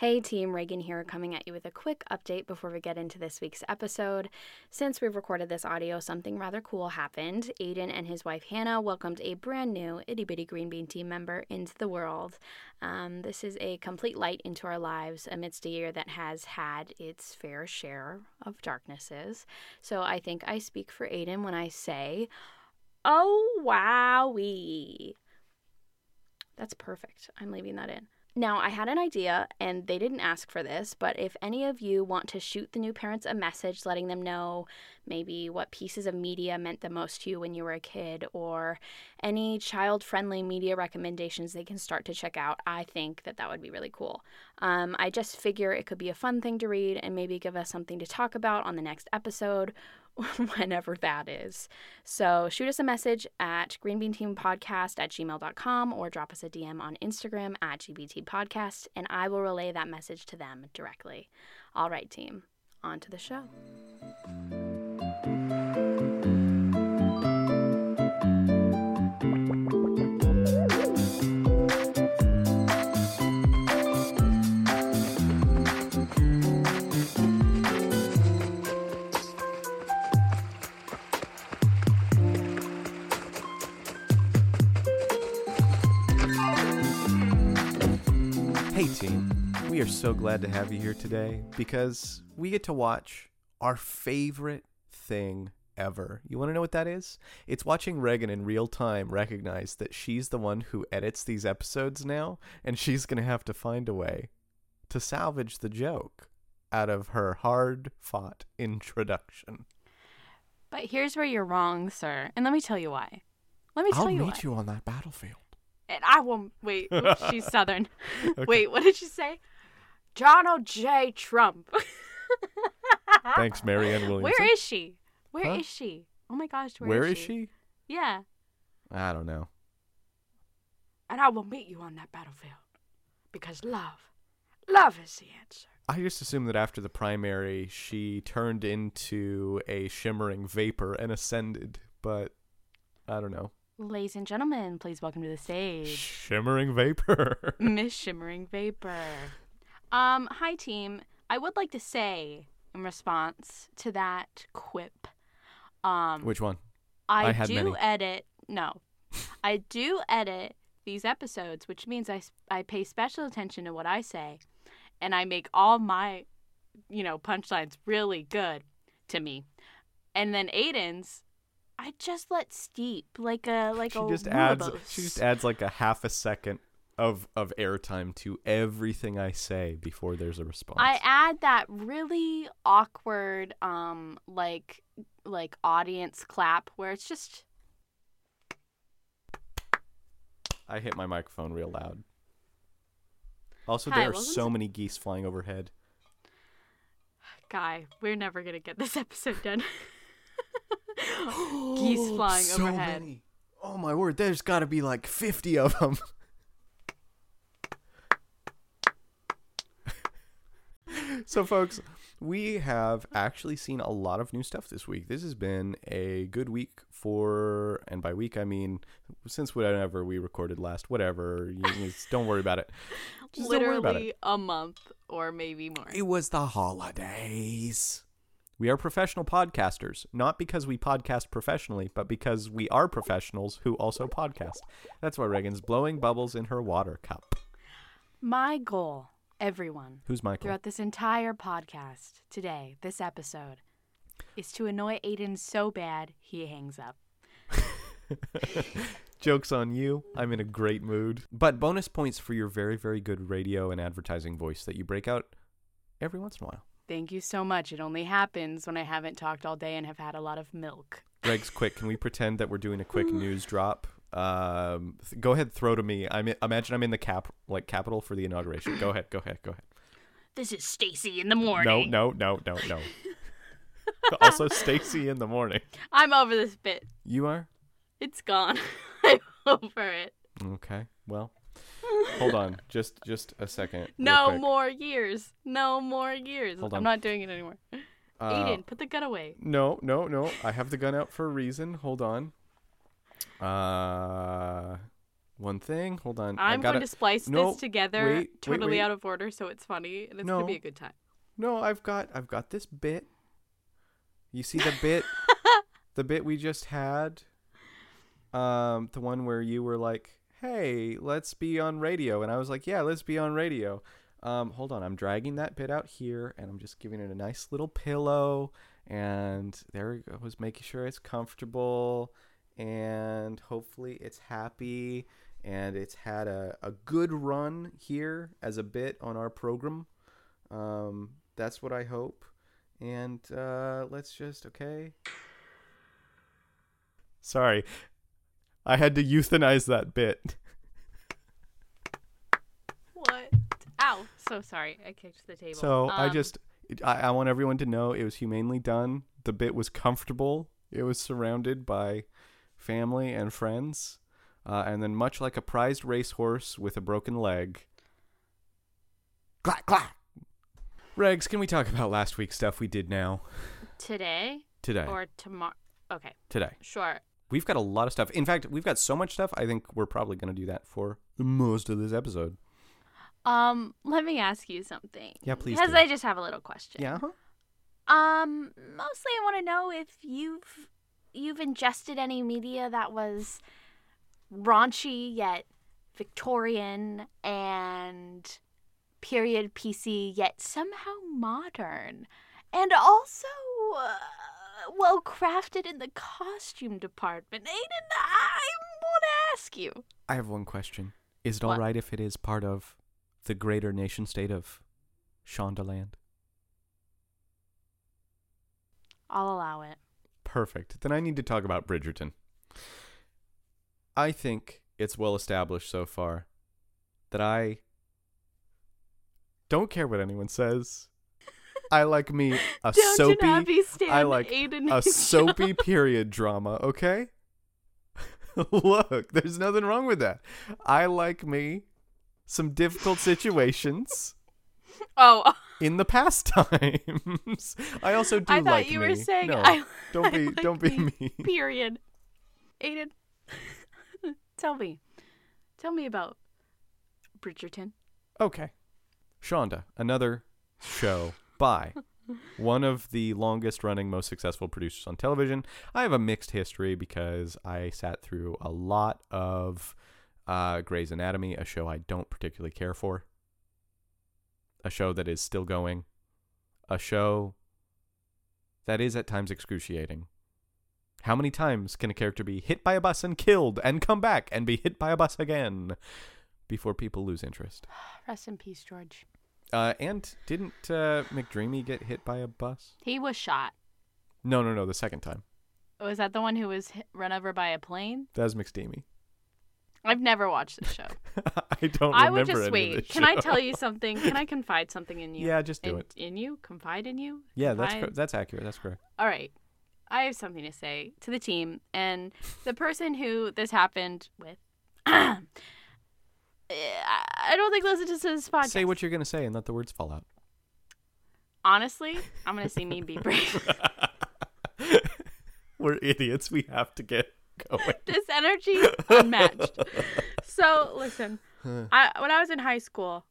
Hey team, Regan here, coming at you with a quick update before we get into this week's episode. Since we've recorded this audio, something rather cool happened. Aidan and his wife Hannah welcomed a brand new itty bitty green bean team member into the world. Um, this is a complete light into our lives amidst a year that has had its fair share of darknesses. So I think I speak for Aidan when I say, Oh, wowee. That's perfect. I'm leaving that in. Now, I had an idea, and they didn't ask for this, but if any of you want to shoot the new parents a message letting them know maybe what pieces of media meant the most to you when you were a kid, or any child friendly media recommendations they can start to check out, I think that that would be really cool. Um, I just figure it could be a fun thing to read and maybe give us something to talk about on the next episode whenever that is. So shoot us a message at greenbeanteampodcast at gmail.com or drop us a DM on Instagram at gbtpodcast, and I will relay that message to them directly. All right, team, on to the show. Hey, team. We are so glad to have you here today because we get to watch our favorite thing ever. You want to know what that is? It's watching Regan in real time recognize that she's the one who edits these episodes now, and she's going to have to find a way to salvage the joke out of her hard fought introduction. But here's where you're wrong, sir. And let me tell you why. Let me tell you. I'll you meet why. you on that battlefield. And I will wait. Ooh, she's southern. Wait, what did she say? Donald J. Trump. Thanks, Marianne Williamson. Where is she? Where is Huh? she? Oh my gosh, where, Where is she? Yeah. I don't know. And I will meet you on that battlefield. Because love, love is the answer. I just assumed that after the primary, she turned into a shimmering vapor and ascended, but I don't know. Ladies and gentlemen, please welcome to the stage Shimmering vapor. Miss Shimmering Vapor. Um, hi team. I would like to say in response to that quip, um, Which one? I, I had do many. edit. No, I do edit these episodes, which means I I pay special attention to what I say, and I make all my, you know, punchlines really good to me, and then Aidan's, I just let steep like a like a She a just adds. She just adds like a half a second of of airtime to everything I say before there's a response. I add that really awkward, um, like like audience clap where it's just I hit my microphone real loud. Also, Hi, there are so to- many geese flying overhead. guy. We're never gonna get this episode done. Geese oh, flying so overhead. Many. Oh my word! There's got to be like fifty of them. so, folks, we have actually seen a lot of new stuff this week. This has been a good week for, and by week I mean since whatever we recorded last. Whatever, you, don't worry about it. Just don't worry about it. Literally a month or maybe more. It was the holidays. We are professional podcasters, not because we podcast professionally, but because we are professionals who also podcast. That's why Regan's blowing bubbles in her water cup. My goal, everyone, Who's Michael? throughout this entire podcast today, this episode, is to annoy Aidan so bad he hangs up. Joke's on you. I'm in a great mood. But bonus points for your very, very good radio and advertising voice that you break out every once in a while. Thank you so much. It only happens when I haven't talked all day and have had a lot of milk. Greg's quick. Can we pretend that we're doing a quick news drop? Um, th- go ahead, throw to me. I'm imagine I'm in the cap like capital for the inauguration. Go ahead, go ahead, go ahead. This is Stacy in the morning. No, no, no, no, no. also, Stacy in the morning. I'm over this bit. You are It's gone. I'm over it. okay. Well, hold on, just just a second. No more years. No more years. Hold I'm on. not doing it anymore. Uh, Aidan, put the gun away. No, no, no. I have the gun out for a reason. Hold on. Uh, one thing. Hold on. I I'm gotta, going to splice No, this together wait, wait, totally wait. out of order so it's funny and it's No. going to be a good time. No, I've got I've got this bit. You see the bit the bit we just had? Um the one where you were like, "Hey, let's be on radio." And I was like, "Yeah, let's be on radio." Um hold on, I'm dragging that bit out here and I'm just giving it a nice little pillow and there it was making sure it's comfortable and hopefully it's happy and it's had a, a good run here as a bit on our program. Um, that's what I hope. And uh, let's just okay. Sorry, I had to euthanize that bit. What? Ow. So sorry. I kicked the table. So I Um, just I, I want everyone to know it was humanely done. The bit was comfortable. It was surrounded by family and friends. Uh, and then, much like a prized racehorse with a broken leg, clack clack. Regs, can we talk about last week's stuff we did now Today today? or tomorrow? Okay. today. Sure. We've got a lot of stuff. In fact, we've got so much stuff. I think we're probably going to do that for most of this episode. Um, let me ask you something. Yeah, please Because. I just have a little question. Yeah. huh? Um, mostly I want to know if you've you've ingested any media that was raunchy yet Victorian and period PC yet somehow modern, and also uh, well crafted in the costume department. Aidan, I want to ask you. I have one question. Is it all What? right if it is part of the greater nation state of Shondaland? I'll allow it. Perfect. Then I need to talk about Bridgerton. I think it's well established so far that I don't care what anyone says. I like me a Downton soapy Abbey I like Aidan a soapy period drama, okay? Look, there's nothing wrong with that. I like me some difficult situations Oh, in the pastimes. I also do I thought like you me. were saying no, I don't I be like don't be me. mean. period. Aidan, tell me, tell me about Bridgerton. Okay. Shonda, another show by one of the longest running, most successful producers on television. I have a mixed history because I sat through a lot of uh, Grey's Anatomy, a show I don't particularly care for, a show that is still going, a show that is at times excruciating. How many times can a character be hit by a bus and killed and come back and be hit by a bus again before people lose interest? Rest in peace, George. Uh, and didn't uh, McDreamy get hit by a bus? He was shot. No, no, no. The second time. Was that the one who was hit, run over by a plane? That was McDreamy. I've never watched the show. I don't I would just wait. this Can I tell you something? Can I confide something in you? Yeah, just do in, it. In you? Confide in you? Yeah, that's Confide- cor- that's accurate. That's correct. All right. I have something to say to the team and the person who this happened with. I don't think listens to this podcast. Say what you're gonna say and let the words fall out. Honestly, I'm gonna see me be brave. We're idiots. We have to get going. this energy unmatched. So listen, I when I was in high school,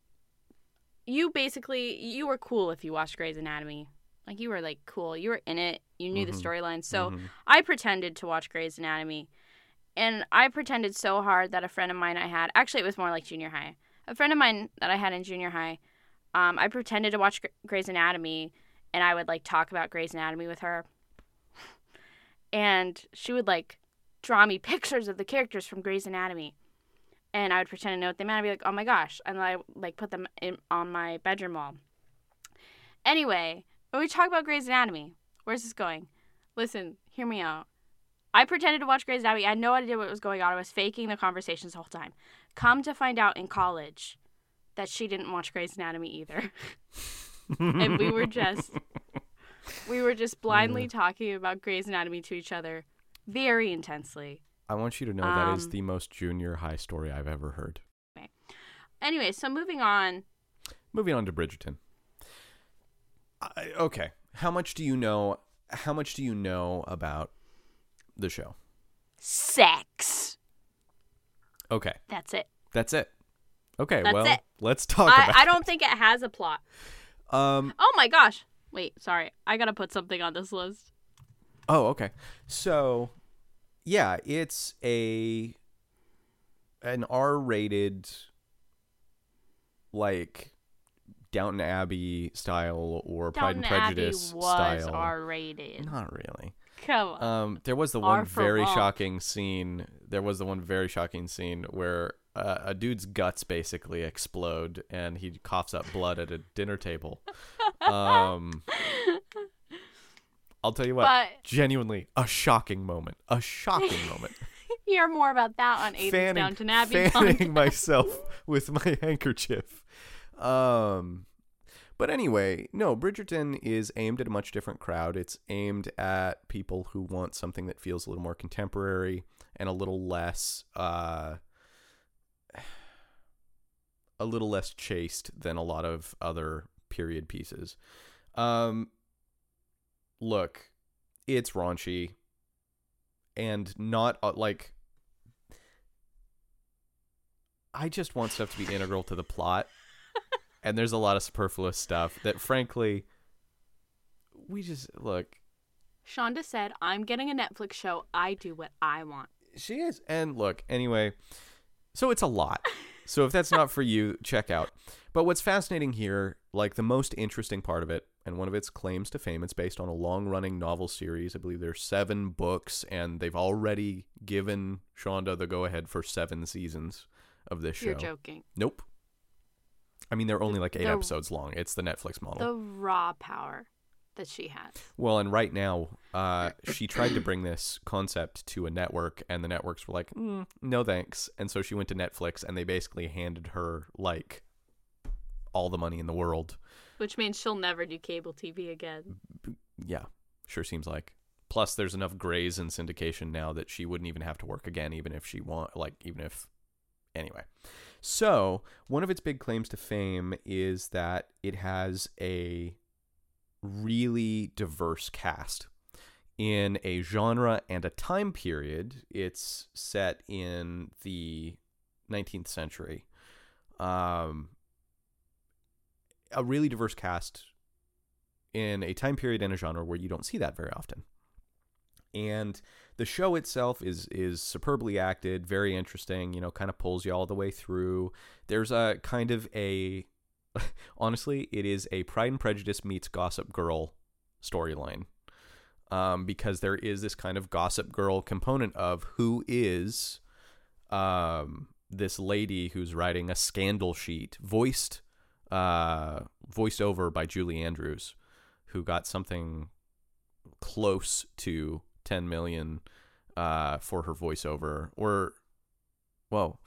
you basically you were cool if you watched Grey's Anatomy. Like you were like cool. You were in it. You knew Mhm. the storyline. So Mhm. I pretended to watch Grey's Anatomy. And I pretended so hard that a friend of mine I had, actually, it was more like junior high. A friend of mine that I had in junior high, um, I pretended to watch Gr- Grey's Anatomy and I would like talk about Grey's Anatomy with her. And she would like draw me pictures of the characters from Grey's Anatomy. And I would pretend to know what they meant. I'd be like, oh my gosh. And I like put them in, on my bedroom wall. Anyway, when we talk about Grey's Anatomy, where's this going? Listen, hear me out. I pretended to watch Grey's Anatomy. I had no idea what was going on. I was faking the conversations the whole time. Come to find out in college that she didn't watch Grey's Anatomy either. and we were just we were just blindly talking about Grey's Anatomy to each other very intensely. I want you to know that is Um, the most junior high story I've ever heard. Anyway, so moving on. Moving on to Bridgerton. I, okay, how much do you know? How much do you know about the show? Sex. Okay, That's it. that's it. Okay, That's well, it. let's talk I, about. I don't think it has a plot. Um. Oh my gosh. Wait, sorry. I gotta put something on this list. Oh, okay. So, yeah, it's a an R-rated, like Downton Abbey style or Pride Downton and Prejudice Abbey was style. R-rated. Not really. Come on. Um, there was the R one very wrong. shocking scene. There was the one very shocking scene where uh, a dude's guts basically explode and he coughs up blood at a dinner table. Um, I'll tell you what. but genuinely a shocking moment. A shocking moment. hear more about that on Aidan's Downton Abbey. fanning podcast. myself with my handkerchief. Um, but anyway, no, Bridgerton is aimed at a much different crowd. It's aimed at people who want something that feels a little more contemporary and a little less, uh, a little less chaste than a lot of other period pieces. Um, look, it's raunchy and not uh, like I just want stuff to be integral to the plot. and there's a lot of superfluous stuff that frankly we just look. Shonda said, "I'm getting a Netflix show. I do what I want." she is. And look anyway so it's a lot. So if that's not for you check out. But what's fascinating here like the most interesting part of it and one of its claims to fame it's based on a long running novel series. I believe there's seven books and they've already given shonda the go ahead for seven seasons of this show. You're joking. nope i mean they're only like eight The- episodes long it's the netflix model The raw power that she has. Well, and right now, uh, she tried to bring this concept to a network, and the networks were like, mm, "No thanks." And so she went to Netflix, and they basically handed her like all the money in the world. Which means she'll never do cable TV again. Yeah, sure seems like. Plus, there's enough Grey's in syndication now that she wouldn't even have to work again, even if she want, like, even if. Anyway, so one of its big claims to fame is that it has a really diverse cast in a genre and a time period. It's set in the 19th century. Um, a really diverse cast in a time period and a genre where you don't see that very often. And the show itself is is superbly acted, very interesting, you know, kind of pulls you all the way through. There's a kind of a honestly, it is a Pride and Prejudice meets Gossip Girl storyline. Um, because there is this kind of Gossip Girl component of who is um, this lady who's writing a scandal sheet, voiced uh, voiced over by Julie Andrews, who got something close to 10 million uh, for her voiceover. Or, whoa,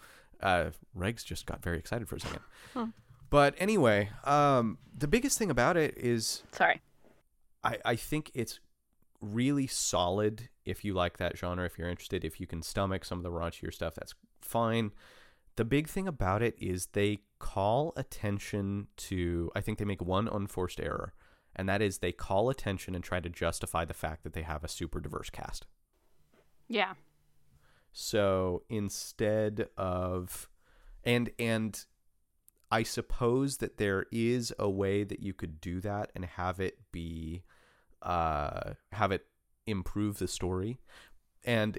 uh, Regs just got very excited for a second. Huh. But anyway, um, the biggest thing about it is Sorry. I, I think it's really solid if you like that genre, if you're interested, if you can stomach some of the raunchier stuff, that's fine. The big thing about it is they call attention to, I think they make one unforced error, and that is they call attention and try to justify the fact that they have a super diverse cast. Yeah. So instead of, and, and, I suppose that there is a way that you could do that and have it be uh have it improve the story and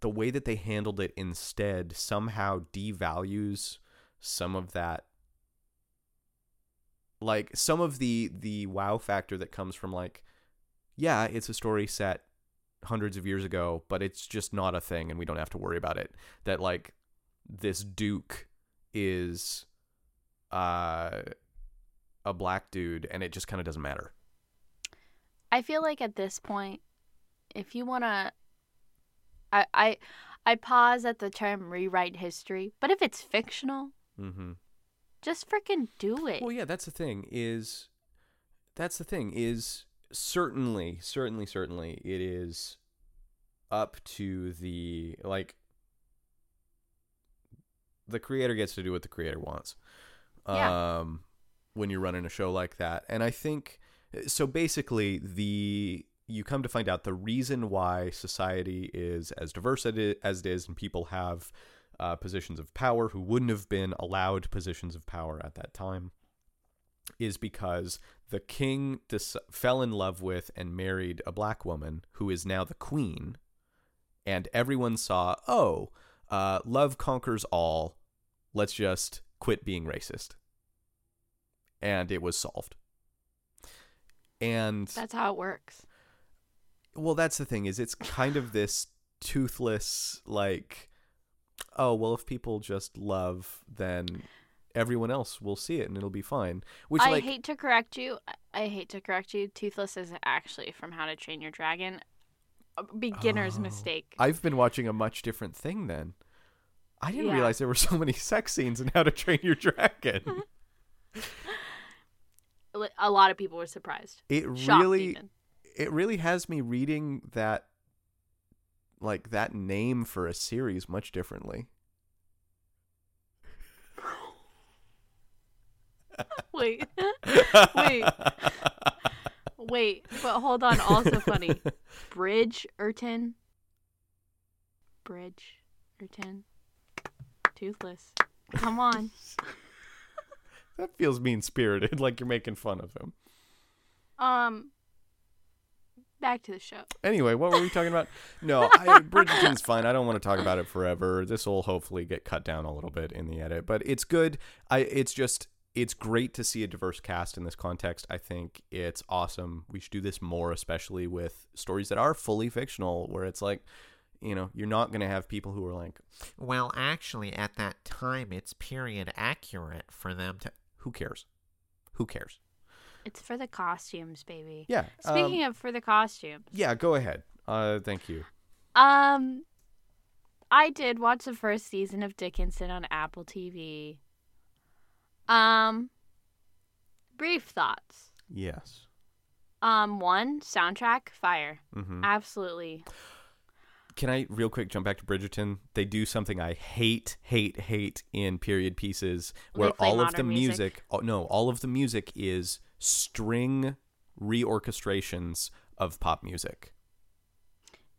the way that they handled it instead somehow devalues some of that like some of the the wow factor that comes from like yeah it's a story set hundreds of years ago but it's just not a thing and we don't have to worry about it that like this duke is uh a black dude and it just kind of doesn't matter I feel like at this point, if you want to, I, I, I pause at the term rewrite history. But if it's fictional, mm-hmm. Just freaking do it. Well, yeah, that's the thing. Is that's the thing. Is certainly, certainly, certainly, it is up to the like the creator gets to do what the creator wants. Yeah. Um, when you're running a show like that, and I think so. Basically, the you come to find out the reason why society is as diverse as as it is, and people have uh, positions of power who wouldn't have been allowed positions of power at that time is because the king dis- fell in love with and married a black woman who is now the queen and everyone saw oh uh, love conquers all let's just quit being racist and it was solved and That's how it works. well that's the thing is it's kind of this toothless like oh well if people just love then everyone else will see it and it'll be fine which I like hate to correct you. I- hate to correct you. Toothless is actually from How to Train Your Dragon. A beginner's Oh. mistake. i've been watching a much different thing then i didn't Yeah. realize there were so many sex scenes in how to train your dragon A lot of people were surprised. it Shocked really even. it really has me reading that like that name for a series much differently Wait. Wait. Wait, but hold on. Also funny. Bridgerton. Bridgerton. Toothless. Come on. that feels mean spirited like you're making fun of him Um. Back to the show. Anyway, what were we talking about? No, I, Bridgerton's fine. I don't want to talk about it forever. This will hopefully get cut down a little bit in the edit, but it's good. I it's just it's great to see a diverse cast in this context. I think it's awesome. We should do this more, especially with stories that are fully fictional, where it's like, you know, you're not going to have people who are like, Well, actually, at that time, it's period accurate for them to. who cares? Who cares? It's for the costumes, baby. Yeah. Speaking um, of for the costumes. yeah, go ahead. Uh, thank you. Um, I did watch the first season of Dickinson on Apple TV. Um, brief thoughts. Yes. Um, one soundtrack fire, Mm-hmm. absolutely. Can I real quick jump back to Bridgerton? They do something I hate, hate, hate in period pieces where all of the music, music? oh, no, all of the music is string reorchestrations of pop music.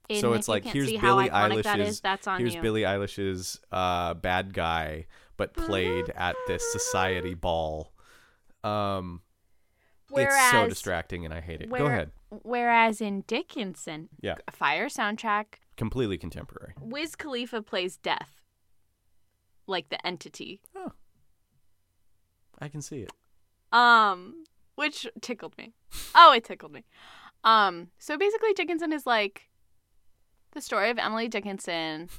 And so it's like here's Billie iconic that Eilish's is, that's on here's you. Billie Eilish's uh, bad guy, but played at this society ball. Um, Whereas, it's so distracting and I hate it. Go ahead. Whereas in Dickinson, Yeah. a fire soundtrack, Completely contemporary. Wiz Khalifa plays Death, like the entity. Oh, I can see it. Um, which tickled me. Oh, it tickled me. Um, so basically, Dickinson is like the story of Emily Dickinson,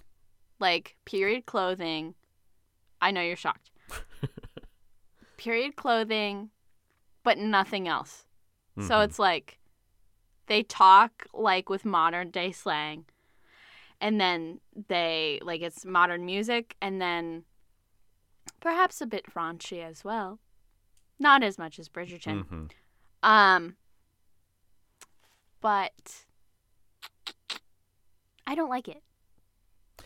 like period clothing. I know you're shocked. period clothing, but nothing else. So Mhm. it's like they talk like with modern day slang, and then they like it's modern music, and then perhaps a bit raunchy as well. Not as much as Bridgerton. Mhm. Um, but I don't like it.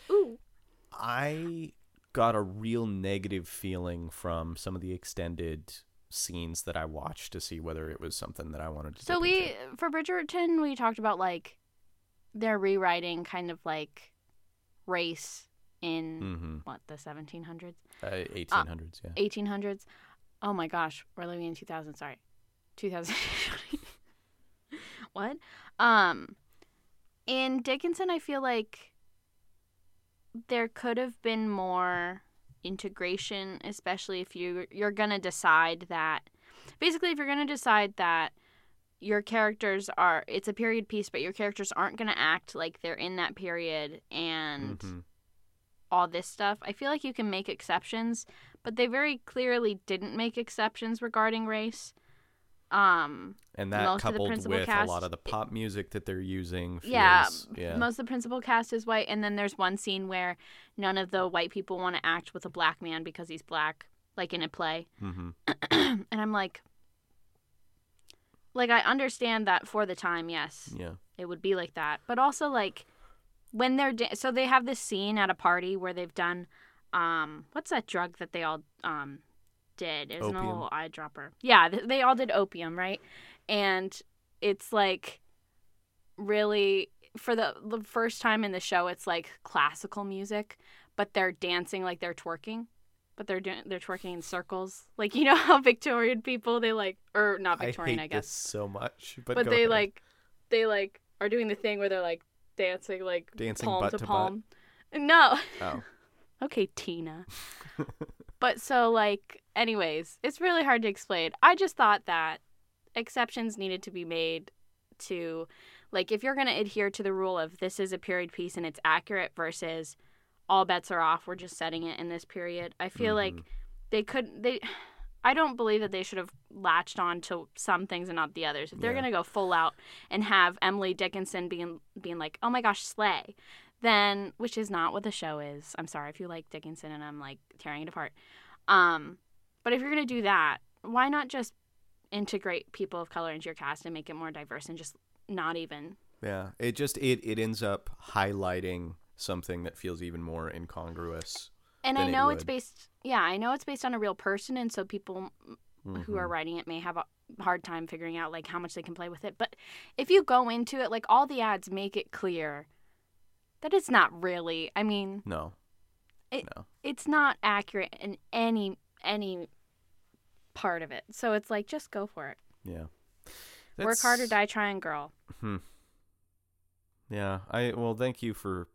Ooh. I got a real negative feeling from some of the extended scenes that I watched to see whether it was something that I wanted to. So we into. for Bridgerton we talked about like they're rewriting kind of like race in Mhm. what the 1700s, Uh, 1800s, yeah. 1800s. Oh my gosh, we're living in 2000. Sorry, 2000. what? Um, in Dickinson, I feel like there could have been more integration, especially if you you're gonna decide that. Basically, if you're gonna decide that your characters are it's a period piece, but your characters aren't gonna act like they're in that period and Mhm. All this stuff. I feel like you can make exceptions, but they very clearly didn't make exceptions regarding race. Um, And that most of the coupled with a lot of the pop music that they're using. Feels, yeah, yeah. most of the principal cast is white, and then there's one scene where none of the white people want to act with a black man because he's black, like in a play. hmm and I'm like, like I understand that for the time, yes, Yeah. it would be like that. But also like when they're da- so they have this scene at a party where they've done um what's that drug that they all um did? It was an Opium. little eyedropper. Yeah, they all did opium, right? And it's like really for the the first time in the show it's like classical music, but they're dancing like they're twerking. But they're doing they're twerking in circles. Like you know how Victorian people they like or not Victorian I I, guess. this so much, but, But, they ahead. like they like are doing the thing where they're like dancing like Dancing palm butt to to butt? palm. No. Oh. Okay, Tina. but so like anyways, it's really hard to explain. I just thought that exceptions needed to be made to like if you're going to adhere to the rule of this is a period piece and it's accurate versus all bets are off, we're just setting it in this period. I feel like Mhm. they couldn't they I don't believe that they should have latched on to some things and not the others. If they're Yeah. gonna go full out and have Emily Dickinson being being like, oh my gosh, slay, then which is not what the show is. I'm sorry if you like Dickinson and I'm like tearing it apart. Um, but if you're gonna do that, why not just integrate people of color into your cast and make it more diverse and just not even Yeah, it just it it ends up highlighting something that feels even more incongruous. And I it know it's based yeah, I know it's based on a real person and so people who are Mhm. writing it may have a hard time figuring out like how much they can play with it. But if you go into it, like all the ads make it clear that it's not really. I mean, no, It- no. it's not accurate in any any part of it. So it's like just go for it. Yeah. Work hard or die trying, girl. Hmm. Yeah, I well, thank you for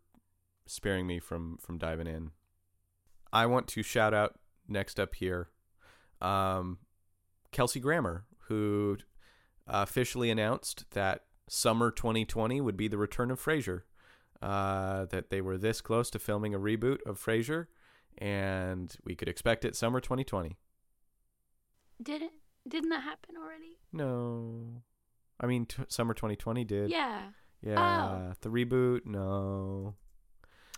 sparing me from from diving in. I want to shout out next up here, um, Kelsey Grammer, who officially announced that summer 2020 would be the return of Frasier. Uh, that they were this close to filming a reboot of Frasier, and we could expect it summer 2020. Didn't didn't that happen already? No, I mean t- summer 2020 did. Yeah. Yeah, the reboot. No,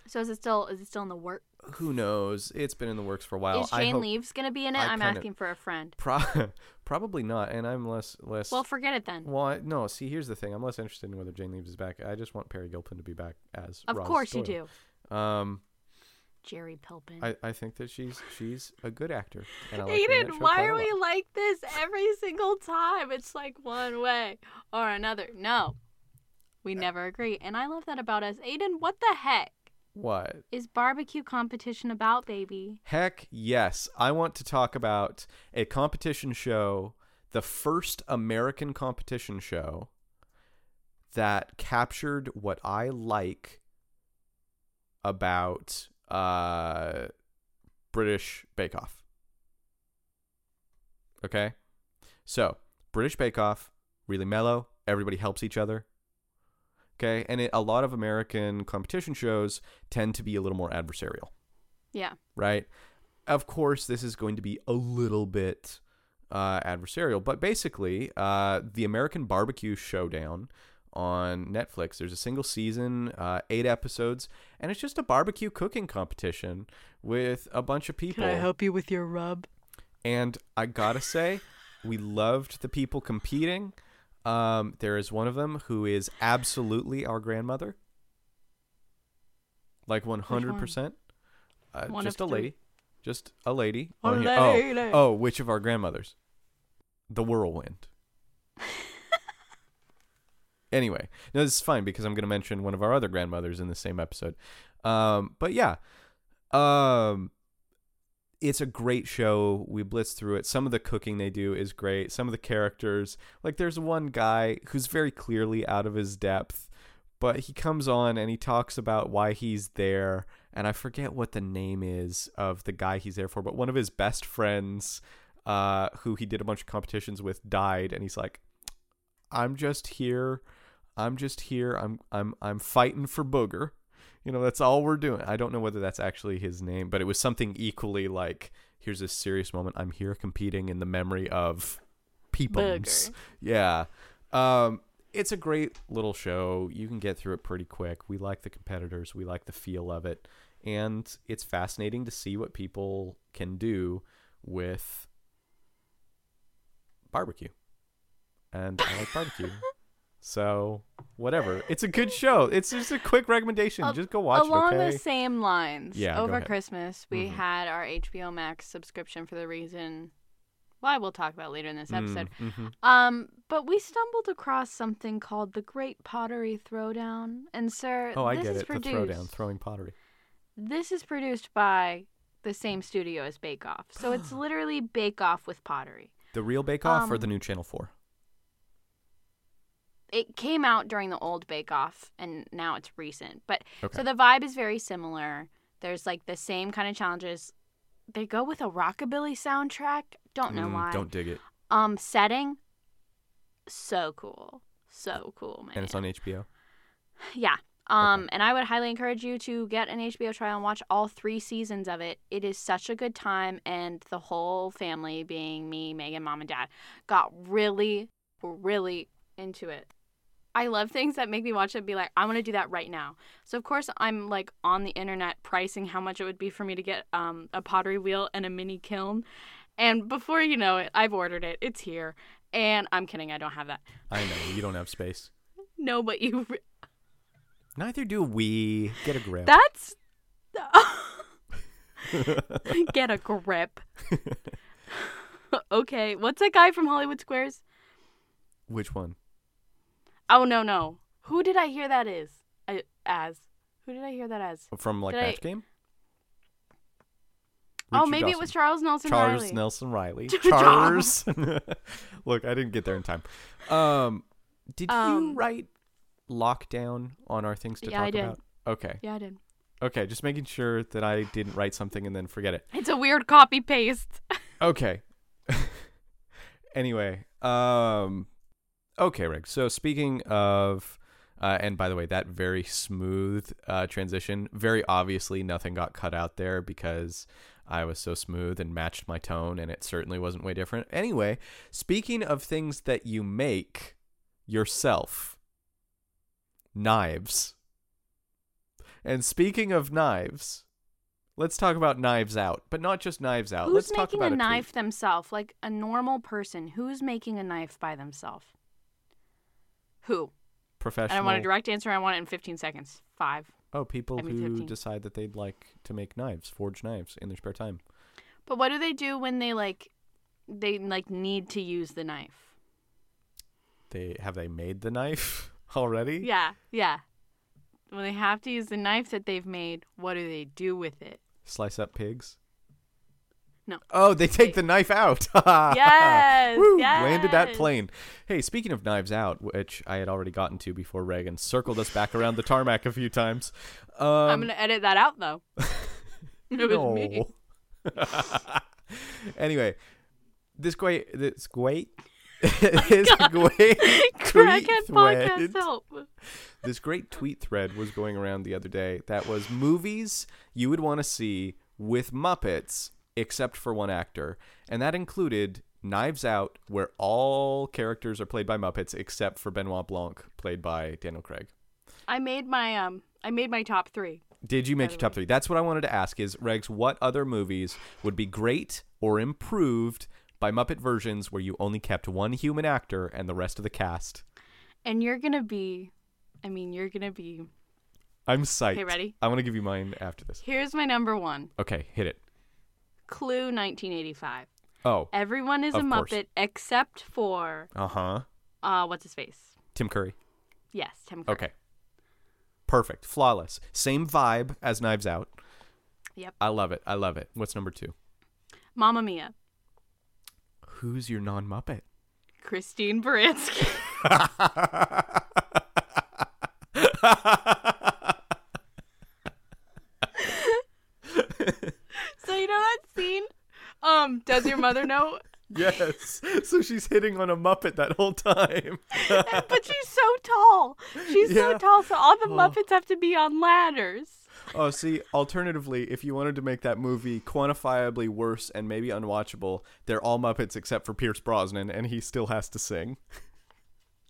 So is it still is it still in the work? Who knows? It's been in the works for a while. is Jane hope- Leeves gonna be in it? I I'm kinda- asking for a friend. Pro- probably not, and I'm less less. Well, forget it then. well, I, no. See, here's the thing. I'm less interested in whether Jane Leeves is back. I just want Peri Gilpin to be back as. Of Roz course you do. Um, Jerry Pilpin. I, I think that she's she's a good actor. And I like her in that Aidan, why are we like this every single time? It's like one way or another. No, we never agree. And I love that about us. Aidan, what the heck What? is barbecue competition about, baby? Heck yes. I want to talk about a competition show, the first American competition show that captured what I like about uh, British Bake Off. Okay? So, British Bake Off, really mellow. Everybody helps each other. Okay? And it, a lot of American competition shows tend to be a little more adversarial Yeah. right? Of course, this is going to be a little bit uh, adversarial, but basically, uh, the American Barbecue Showdown on Netflix. There's a single season, uh, eight episodes, and it's just a barbecue cooking competition with a bunch of people. Can I help you with your rub? And I gotta say, we loved the people competing. Um, there is one of them who is absolutely our grandmother, like one hundred percent. Uh, just a lady, just a lady. A. Oh, lady. Oh, which of our grandmothers? The whirlwind. anyway, no, this is fine because I'm going to mention one of our other grandmothers in the same episode. Um, but yeah, um, it's a great show. We blitz through it. Some of the cooking they do is great. Some of the characters, like there's one guy who's very clearly out of his depth, but he comes on and he talks about why he's there. And I forget what the name is of the guy he's there for, but one of his best friends, uh, who he did a bunch of competitions with, died, and he's like, "I'm just here. I'm just here. I'm I'm I'm fighting for Booger." You know, that's all we're doing. I don't know whether that's actually his name, but it was something equally like, here's this serious moment. I'm here competing in the memory of. Booger. Yeah. Um, it's a great little show. You can get through it pretty quick. We like the competitors. We like the feel of it. And it's fascinating to see what people can do with barbecue. And I like barbecue. So, whatever. It's a good show. It's just a quick recommendation. Al- just go watch Along it, okay? the same lines, Yeah, over. Christmas, we Mhm. had our HBO Max subscription for the reason why we'll talk about later in this episode. Mm, mhm. Um, but we stumbled across something called the Great Pottery Throwdown, and sir, Oh, I this get is it. The throwdown, throwing pottery. this is produced by the same studio as Bake Off. So it's literally Bake Off with pottery. The real Bake Off or Um, the new Channel 4? It came out during the old Bake Off and now it's recent. But Okay. so the vibe is very similar. There's like the same kind of challenges. They go with a rockabilly soundtrack. Don't know Mm, why. Don't dig it. Um setting so cool. So cool, man. And it's on HBO. Yeah. Um, and I would highly encourage you to get an HBO trial and watch all three seasons of it. It is such a good time, and the whole family, being me, Megan, mom, and dad, got really, really into it. I love things that make me watch it and be like, I want to do that right now. So of course I'm like on the internet pricing how much it would be for me to get um, a pottery wheel and a mini kiln. And before you know it, I've ordered it. It's here. And I'm kidding, I don't have that. I know. You don't have space. No, but you Neither do we. Get a grip. That's get a grip. okay, what's that guy from Hollywood Squares? Which one? Oh no no, who did I hear that is? I, as who did I hear that as? From like Did I- Match Game? oh, Richard maybe it was Charles Nelson Charles Reilly. Nelson Reilly. Charles. Look, I didn't get there in time. Um, did you Um, write lockdown on our things to Yeah, talk I did. about? Okay. Yeah, I did. Okay, just making sure that I didn't write something and then forget it. It's a weird copy paste. Okay. anyway, um okay, Rick. So speaking of uh, and by the way, that very smooth uh, transition, very obviously nothing got cut out there because I was so smooth and matched my tone, and it certainly wasn't way different. Anyway, speaking of things that you make yourself, knives. And speaking of knives, let's talk about Knives Out, but not just Knives Out. Who's let's talk making about a tweet. knife themselves? Like a normal person. Who's making a knife by themselves? Who? professional. I want a direct answer. I want it in 15 seconds. Five. oh, people I mean, who 15. decide that they'd like to make knives, forge knives in their spare time. But what do they do when they like, they like need to use the knife? They have they made the knife already? Yeah, yeah. When they have to use the knife that they've made, what do they do with it? Slice up pigs. No. Oh, they take the knife out. Yes, Woo, Landed that plane. Hey, speaking of knives out, which I had already gotten to before Regan circled us back around the tarmac a few times. Um, I'm gonna edit that out though. it was me. Anyway, this great, this great, this great Crackhead podcast help. this great tweet thread was going around the other day. That was movies you would want to see with Muppets, except for one actor, and that included Knives Out, where all characters are played by Muppets except for Benoit Blanc, played by Daniel Craig. I made my um. I made my top three. Did you make your top three? That's what I wanted to ask is, Regs, what other movies would be great or improved by Muppet versions where you only kept one human actor and the rest of the cast? And you're gonna be, I mean, you're gonna be. I'm psyched. Okay, ready? I want to give you mine after this. Here's my number one. Okay, hit it. Clue 1985. Oh, Everyone is a course. Muppet except for uh huh. uh, what's his face? Tim Curry. Yes, Tim. Curry. Okay. Perfect. Flawless. Same vibe as Knives Out. Yep. I love it. I love it. What's number two? Mamma Mia. Who's your non Muppet? Christine Baranski. so you know that scene? Um, does your mother know? yes. So she's hitting on a Muppet that whole time. but she's so tall. She's so tall, so all the Oh. Muppets have to be on ladders. Oh, see, alternatively, if you wanted to make that movie quantifiably worse and maybe unwatchable, they're all Muppets except for Pierce Brosnan, and he still has to sing.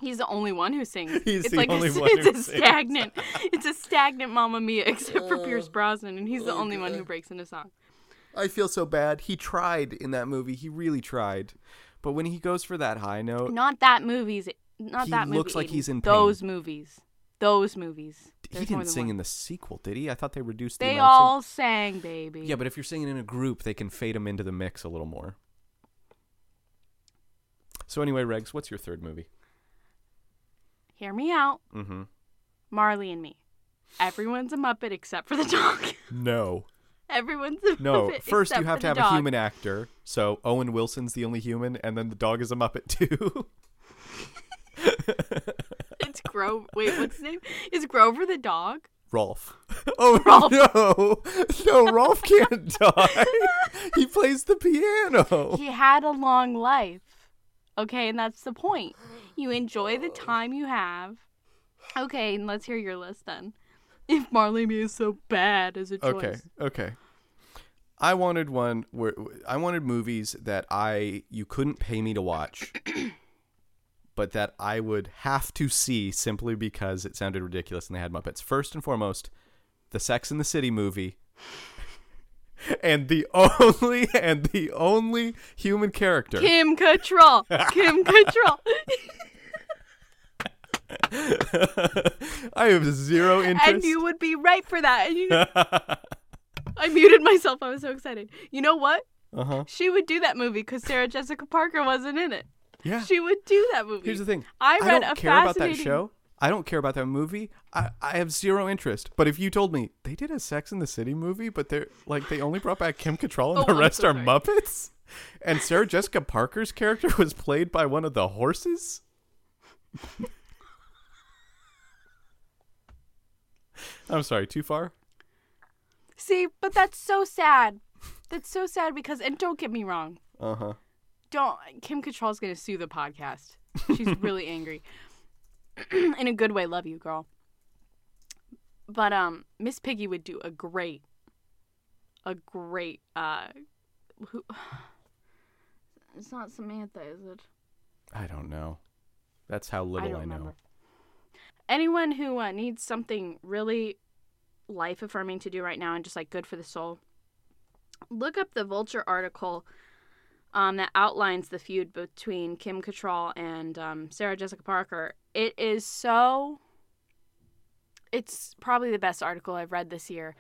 He's the only one who sings. He's it's the like only a, one it's who a sings. stagnant. It's a stagnant Mamma Mia, except for uh, Pierce Brosnan, and he's the oh only one who breaks into song. I feel so bad. He tried in that movie. He really tried. But when he goes for that high note, Not that movies. Not He that movie. looks like Aidan. he's in pain. those movies. Those movies. he There's more didn't sing one. in the sequel, did he? I thought they reduced the They amount of sing- all sang, baby. Yeah, but if you're singing in a group, they can fade them into the mix a little more. So anyway, Regs, what's your third movie? Hear me out. Mm-hmm. Marley and Me. Everyone's a Muppet except for the dog. No. Everyone's a No. Muppet First, you have to have the a human actor. So Owen Wilson's the only human, and then the dog is a Muppet too. It's Grover. Wait, what's his name? Is Grover the dog? Rolf. Oh Rolf. no! No, Rolf can't die. he plays the piano. He had a long life. Okay, and that's the point. You enjoy the time you have. Okay, and let's hear your list then. If Marley Me is so bad as a choice. Okay, okay. I wanted one where I wanted movies that I you couldn't pay me to watch, but that I would have to see simply because it sounded ridiculous and they had Muppets. First and foremost, the Sex and the City movie. And the only and the only human character Kim Cattrall. Kim Cattrall. I have zero interest. and you would be right for that. You I muted myself. I was so excited. You know what? uh-huh. She would do that movie because Sarah Jessica Parker wasn't in it. Yeah. She would do that movie. Here's the thing. I read don't a care about that show. I don't care about that movie. I, I have zero interest. But if you told me they did a Sex in the City movie, but they're like they only brought back Kim Cattrall and Oh, the rest so are sorry. Muppets, and Sarah Jessica Parker's character was played by one of the horses. I'm sorry, too far. See, but that's so sad. That's so sad because, and don't get me wrong, Uh huh. don't Kim Cattrall's gonna sue the podcast. She's really angry. In a good way, love you, girl. But um Miss Piggy would do a great a great uh who It's not Samantha, is it? I don't know. That's how little don't I, know. remember. Anyone who uh, needs something really life affirming to do right now and just like good for the soul, look up the Vulture article um, that outlines the feud between Kim Cattrall and um, Sarah Jessica Parker. It is so. It's probably the best article I've read this year.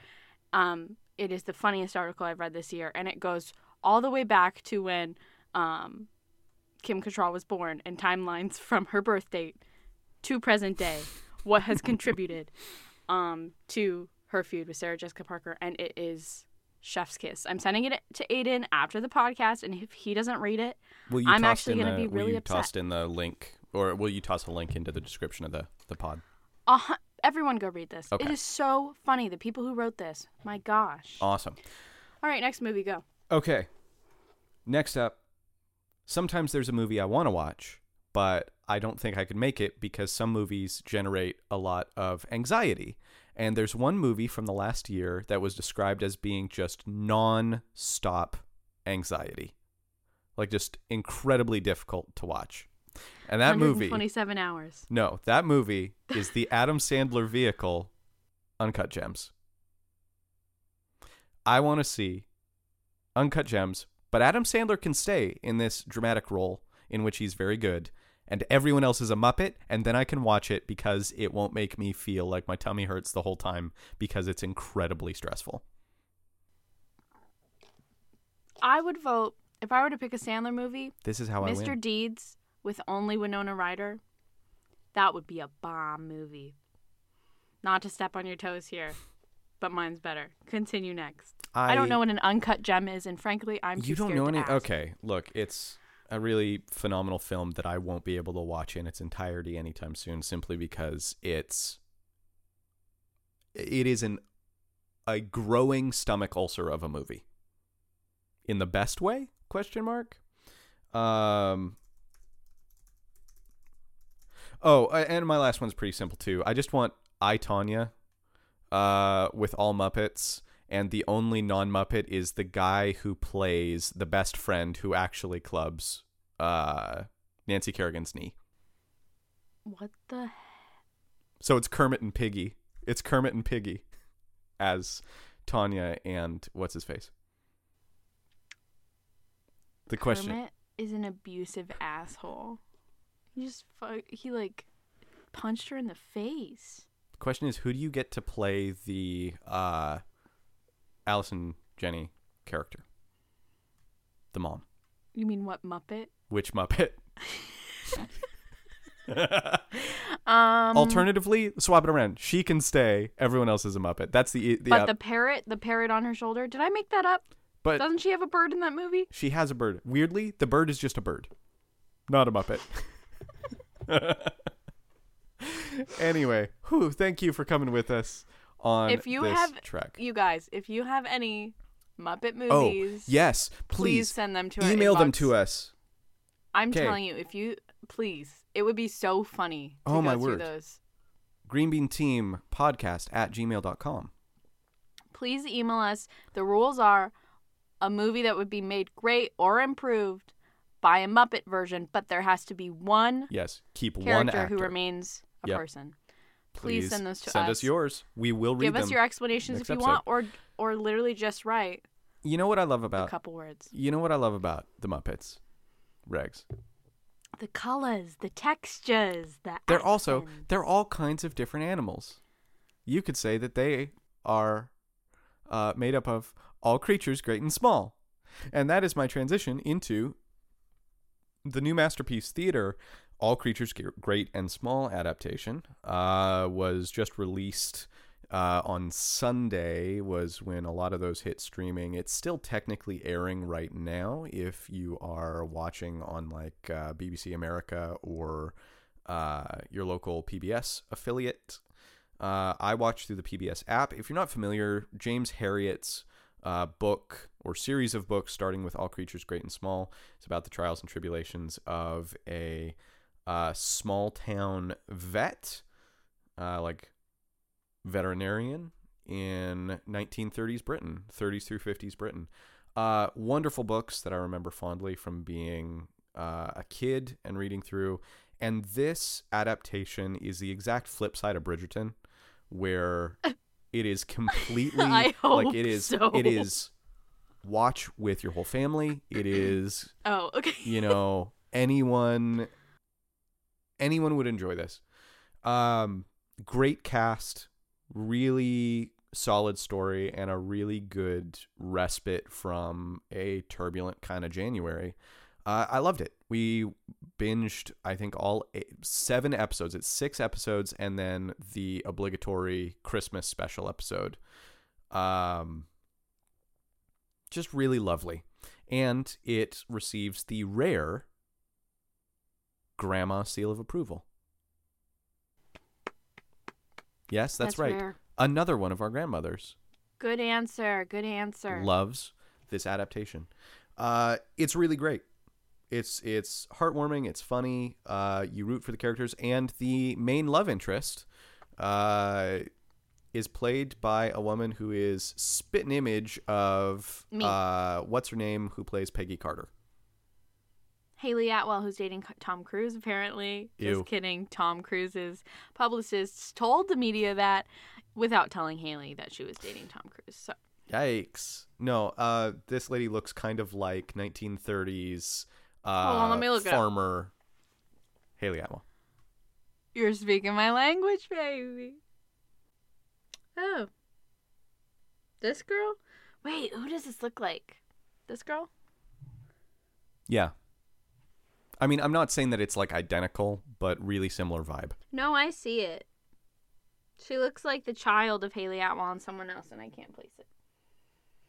Um, it is the funniest article I've read this year, and it goes all the way back to when um, Kim Cattrall was born and timelines from her birth date to present day. What has contributed um, to her feud with Sarah Jessica Parker, and it is chef's kiss. I'm sending it to Aidan after the podcast, and if he doesn't read it, Will you I'm actually gonna the, be will really you upset. toss in the link, or will you toss a link into the description of the the pod? uh, everyone go read this. It Okay. is so funny. The people who wrote this, my gosh. Awesome. All right, next movie, go. Okay. Next up, sometimes there's a movie I want to watch, but I don't think I could make it because some movies generate a lot of anxiety. And there's one movie from the last year that was described as being just non stop anxiety. Like just incredibly difficult to watch. And that movie 27 hours. No, that movie is the Adam Sandler vehicle Uncut Gems. I want to see Uncut Gems, but Adam Sandler can stay in this dramatic role in which he's very good, and everyone else is a Muppet, and then I can watch it because it won't make me feel like my tummy hurts the whole time because it's incredibly stressful. I would vote if I were to pick a Sandler movie, This is how I Mr. Deeds with only Winona Ryder. That would be a bomb movie. Not to step on your toes here, but mine's better. Continue next. I, don't know what an uncut gem is, and frankly, I'm you don't know any okay look it's a really phenomenal film that i won't be able to watch in its entirety anytime soon simply because it's it is an a growing stomach ulcer of a movie. In the best way? Question mark? Um oh and my last one's pretty simple too. I just want I, Tonya uh with all muppets and the only non-muppet is the guy who plays the best friend who actually clubs uh Nancy Kerrigan's knee. What the? So it's Kermit and Piggy. It's Kermit and Piggy as Tonya and what's his face? The question Kermit is an abusive asshole. He just fu- he like punched her in the face. the question is who do you get to play the uh Allison Janney character? The mom. You mean what Muppet? Which Muppet? Um, Alternatively, swap it around. She can stay. Everyone else is a Muppet. That's the the. but uh, the parrot, the parrot on her shoulder. Did I make that up? but Doesn't she have a bird in that movie? she has a bird. Weirdly, the bird is just a bird, not a Muppet. anyway, whew, thank you for coming with us on If you have- trek. You guys, if you have any Muppet Oh, movies, yes, please please, send them to our email them to us. I'm 'Kay. telling you, if you please, it would be so funny. To Oh, my word. Those. Green Bean Team Podcast at gmail.com. Please email us. The rules are a movie that would be made great or improved by a Muppet version, but there has to be one Yes, keep one actor. who remains a Yep. person. Please, send those to send us. us yours. We will read Give them. us your explanations if you episode. want, or or literally just write you know what I love about a couple words. you know what I love about the Muppets, Regs. The colors, the textures, the They're also they're all kinds of different animals. You could say that they are uh, made up of all creatures great and small, and that is my transition into the new masterpiece theater. All creatures great and small adaptation uh, was just released uh, on Sunday. Was when a lot of those hit streaming. It's still technically airing right now if you are watching on like uh, BBC America or uh, your local PBS affiliate. Uh, I watch through the PBS app. If you're not familiar, James Herriot's uh, book or series of books, starting with All Creatures Great and Small, it's about the trials and tribulations of a uh, small town vet, uh, like veterinarian in 1930s Britain, 30s through 50s Britain. Uh, wonderful books that I remember fondly from being uh, a kid and reading through. And this adaptation is the exact flip side of Bridgerton, where it is completely I hope like it is so. it is watch with your whole family. It is Oh, okay. you know anyone anyone would enjoy this. Um great cast really solid story and a really good respite from a turbulent kind of january. Uh, i loved it. We binged i think all eight, seven episodes. It's six episodes and then the obligatory christmas special episode. Um just really lovely. And it receives the rare grandma seal of approval. Yes, that's, right. rare. Another one of our grandmothers Good answer. Good answer. loves this adaptation. Uh, it's really great. It's it's heartwarming. It's funny. Uh, you root for the characters, and the main love interest uh, is played by a woman who is spit an image of uh, what's her name, who plays Peggy Carter. Hayley Atwell, who's dating Tom Cruise, apparently. Ew. Just kidding. Tom Cruise's publicists told the media that without telling Hayley that she was dating Tom Cruise. So Yikes! No, uh, this lady looks kind of like 1930s uh, Hold on, let me look farmer Hayley Atwell. you're speaking my language, baby. Oh. This girl? Wait, who does this look like? This girl? Yeah. I mean, I'm not saying that it's like identical, but really similar vibe. No, I see it. She looks like the child of Hayley Atwell and someone else, and I can't place it.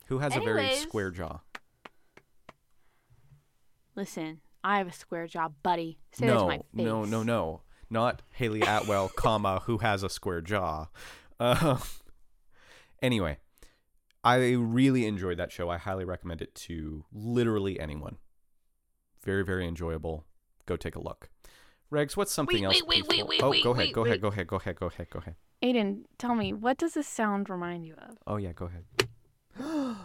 Who has a very square jaw? Listen, I have a square jaw, buddy. Say that to no, my face. no, no, no. Not Hayley Atwell, comma, who has a square jaw. Uh, anyway, I really enjoyed that show. I highly recommend it to literally anyone. Very, very enjoyable. Go take a look. Regs, what's something Wait, else? wait, wait, peaceful? wait, wait, oh, wait, go ahead, wait, go ahead, go ahead, go ahead, go ahead, go ahead. Aidan, tell me, what does this sound remind you of? Oh yeah, go ahead.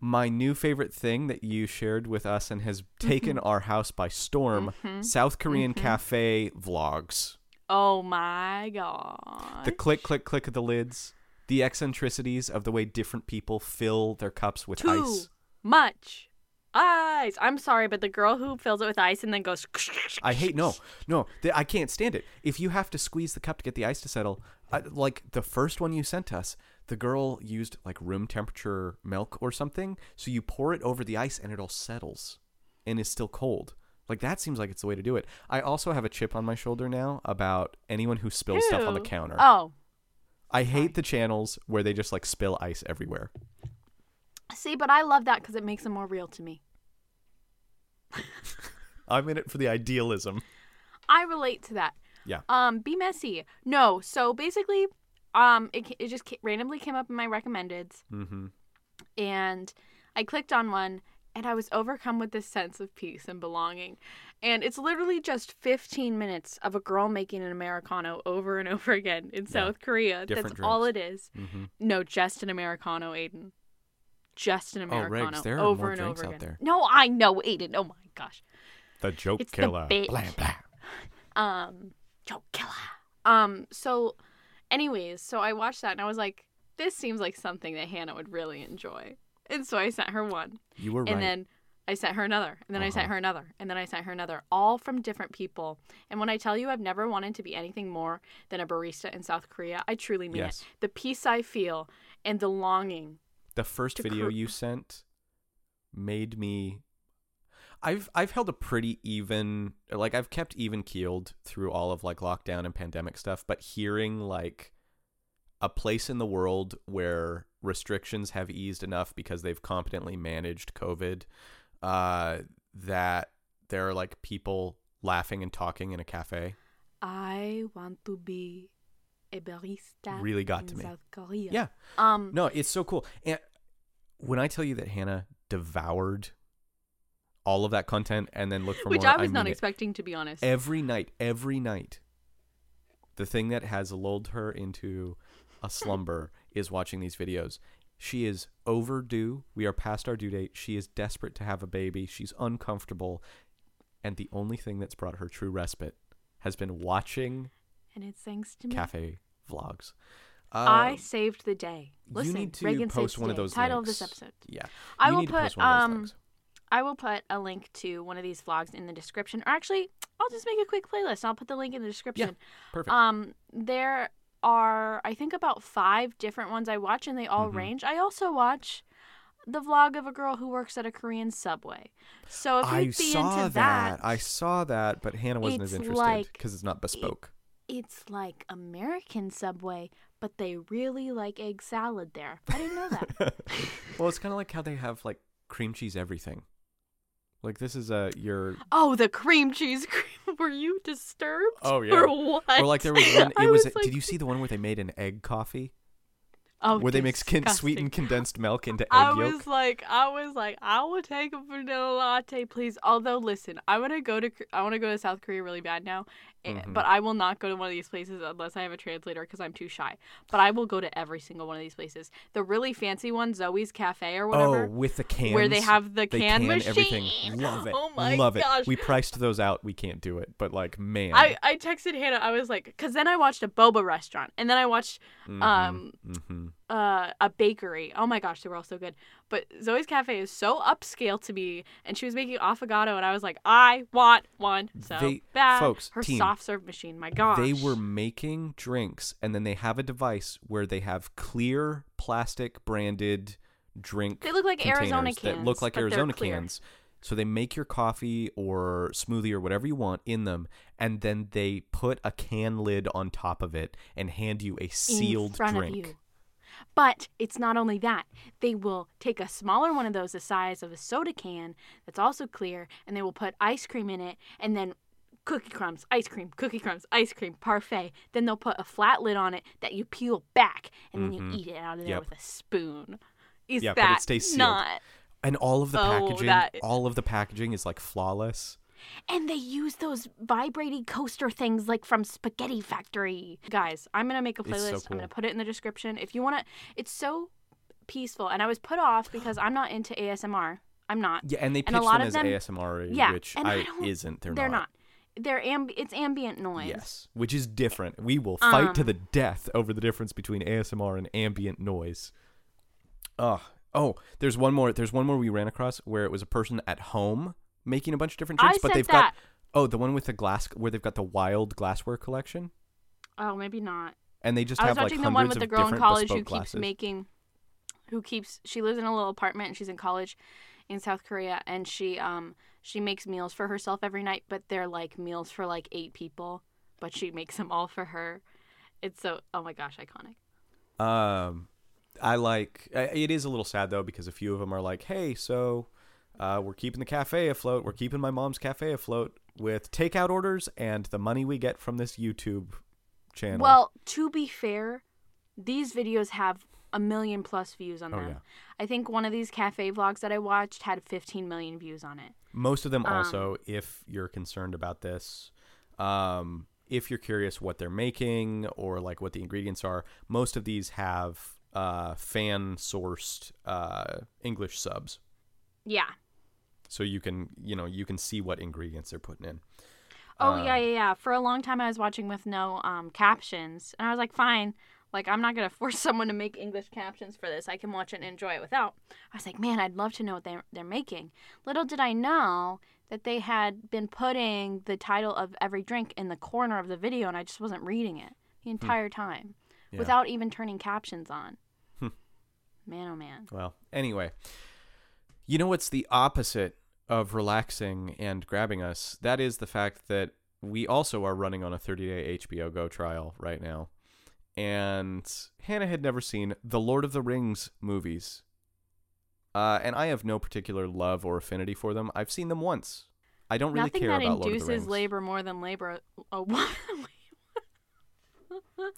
My new favorite thing that you shared with us and has taken our house by storm: Mhm. South Korean Mhm. cafe vlogs. Oh my god. The click, click, click of the lids. The eccentricities of the way different people fill their cups with Too ice. much ice. I'm sorry, but the girl who fills it with ice and then goes. I hate no, no. th- I can't stand it. If you have to squeeze the cup to get the ice to settle, I, like the first one you sent us, the girl used like room temperature milk or something, so you pour it over the ice and it all settles, and is still cold. Like that seems like it's the way to do it. I also have a chip on my shoulder now about anyone who spills stuff on the counter. Oh, I hate the channels where they just like spill ice everywhere. See, but I love that because it makes them more real to me. I'm in it for the idealism. I relate to that. Yeah. Um, be messy. No, so basically, um, it it just randomly came up in my recommendeds, Mm-hmm. and I clicked on one, and I was overcome with this sense of peace and belonging. And it's literally just 15 minutes of a girl making an americano over and over again in South Korea. Different That's all it is. Mm-hmm. No, just an americano, Aidan. Just an Oh, Riggs, americano there are over more and drinks over out again. there. No, I know, Aidan. Oh my gosh. The joke It's the killer. bitch. Blah, blah. Um, Joe Killer. Um, so, anyways, so I watched that and I was like, this seems like something that Hannah would really enjoy. And so I sent her one. You were right. And then I sent her another. And then I sent Uh-huh. her another. And then I sent her another. All from different people. And when I tell you I've never wanted to be anything more than a barista in South Korea, I truly mean Yes. it. The peace I feel and the longing. The first video cr- you sent made me I've I've held a pretty even like I've kept even keeled through all of like lockdown and pandemic stuff, but hearing like a place in the world where restrictions have eased enough because they've competently managed COVID, uh, that there are like people laughing and talking in a cafe I want to be a barista really got in to me. South Korea. Yeah. Um, No, it's so cool. And when I tell you that Hannah devoured all of that content and then looked for which more, I was not mean it. expecting, to be honest. Every night, every night, the thing that has lulled her into a slumber is watching these videos. She is overdue. We are past our due date. She is desperate to have a baby. She's uncomfortable. And the only thing that's brought her true respite has been watching and it's thanks to me. cafe vlogs. I Um, saved the day. you Listen, need to Regan post one the of those Title of this episode. Yeah. I You will need to put post one of those um. I will put a link to one of these vlogs in the description. Or actually, I'll just make a quick playlist. I'll put the link in the description. Yeah, Perfect. Um, there are I think about five different ones I watch, and they all Mhm. range. I also watch the vlog of a girl who works at a Korean subway. So if you'd I be saw into that. that, I saw that, but Hannah wasn't as interested like- because it's not bespoke. it's like American Subway, but they really like egg salad there. I didn't know that. well, it's kind of like how they have like cream cheese everything. Like this is a your Oh, the cream cheese cream. Were you disturbed? Oh, yeah. Or what? or like there was one. It was. was did like- you see the one where they made an egg coffee oh, where they mix con- sweetened condensed milk into egg I yolk? was like, I was like, I will take a vanilla latte, please. Although, listen, I want to go to, I want to go to South Korea really bad now, eh, Mhm. but I will not go to one of these places unless I have a translator because I'm too shy. But I will go to every single one of these places. The really fancy one, Zoe's Cafe or whatever, Oh, with the cans where they have the they can, can machine. everything. Love it. Oh my Love gosh. it. We priced those out. We can't do it, but like man. I, I texted Hannah. I was like, because then I watched a boba restaurant, and then I watched Mhm, um, mhm. Uh, a bakery. Oh my gosh, they were all so good. But Zoe's Cafe is so upscale to me, and she was making affogato, and I was like, I want one so They- bad. folks, her team, soft serve machine, my gosh. They were making drinks, and then they have a device where they have clear plastic branded drink. They look like Arizona containers that look cans, like Arizona cans. So they make your coffee or smoothie or whatever you want in them, and then they put a can lid on top of it and hand you a sealed drink. But it's not only that. They will take a smaller one of those, the size of a soda can, that's also clear, and they will put ice cream in it, and then cookie crumbs, ice cream, cookie crumbs, ice cream, parfait. Then they'll put a flat lid on it that you peel back, and then Mhm. you eat it out of there Yep. with a spoon. Is Yeah, but it that stays sealed. not? And all of the Oh, packaging, that- all of the packaging is like flawless. And they use those vibrating coaster things like from Spaghetti Factory. Guys, I'm gonna make a It's so playlist. I'm gonna put it in the description. If you wanna it's so peaceful and I was put off because I'm not into ASMR. I'm not. Yeah, and they And a pitch lot them of as them- ASMR, Yeah, which and I I, don't- isn't. They're, They're not. They're amb- it's ambient noise. Yes, which is different. We will fight to Um, the death over the difference between ASMR and ambient noise. Oh, oh, there's one more. There's one more we ran across where it was a person at home making a bunch of different I drinks, but they've that. got oh, the one with the glass where they've got the wild glassware collection, Oh, maybe not. and they just I was have like watching the one with the girl in college who keeps glasses. making who keeps she lives in a little apartment and she's in college in South Korea and she um She makes meals for herself every night, but they're like meals for like eight people, but she makes them all for her. It's so oh my gosh, iconic. Um, I like. It is a little sad though because a few of them are like, "Hey, so uh, we're keeping the cafe afloat. We're keeping my mom's cafe afloat with takeout orders and the money we get from this YouTube channel." Well, to be fair, these videos have a million plus views on Oh, them. yeah. I think one of these cafe vlogs that I watched had 15 million views on it. most of them um, also, if you're concerned about this, um, if you're curious what they're making or like what the ingredients are, most of these have uh, fan sourced uh, English subs. Yeah. So you can you know you can see what ingredients they're putting in. Oh Uh, yeah, yeah, yeah. For a long time, I was watching with no um, captions, and I was like, fine. Like, I'm not gonna force someone to make English captions for this. I can watch it and enjoy it without. I was like, man, I'd love to know what they're they're making. Little did I know that they had been putting the title of every drink in the corner of the video, and I just wasn't reading it the entire time Yeah. without even turning captions on. Hmm. man, oh man. Well, anyway, you know what's the opposite of relaxing and grabbing us? That is the fact that we also are running on a 30-day HBO Go trial right now. And Hannah had never seen the Lord of the Rings movies. Uh, and I have no particular love or affinity for them. I've seen them once. I don't really Nothing care about Lord of the Rings. that induces labor more than labor. Oh?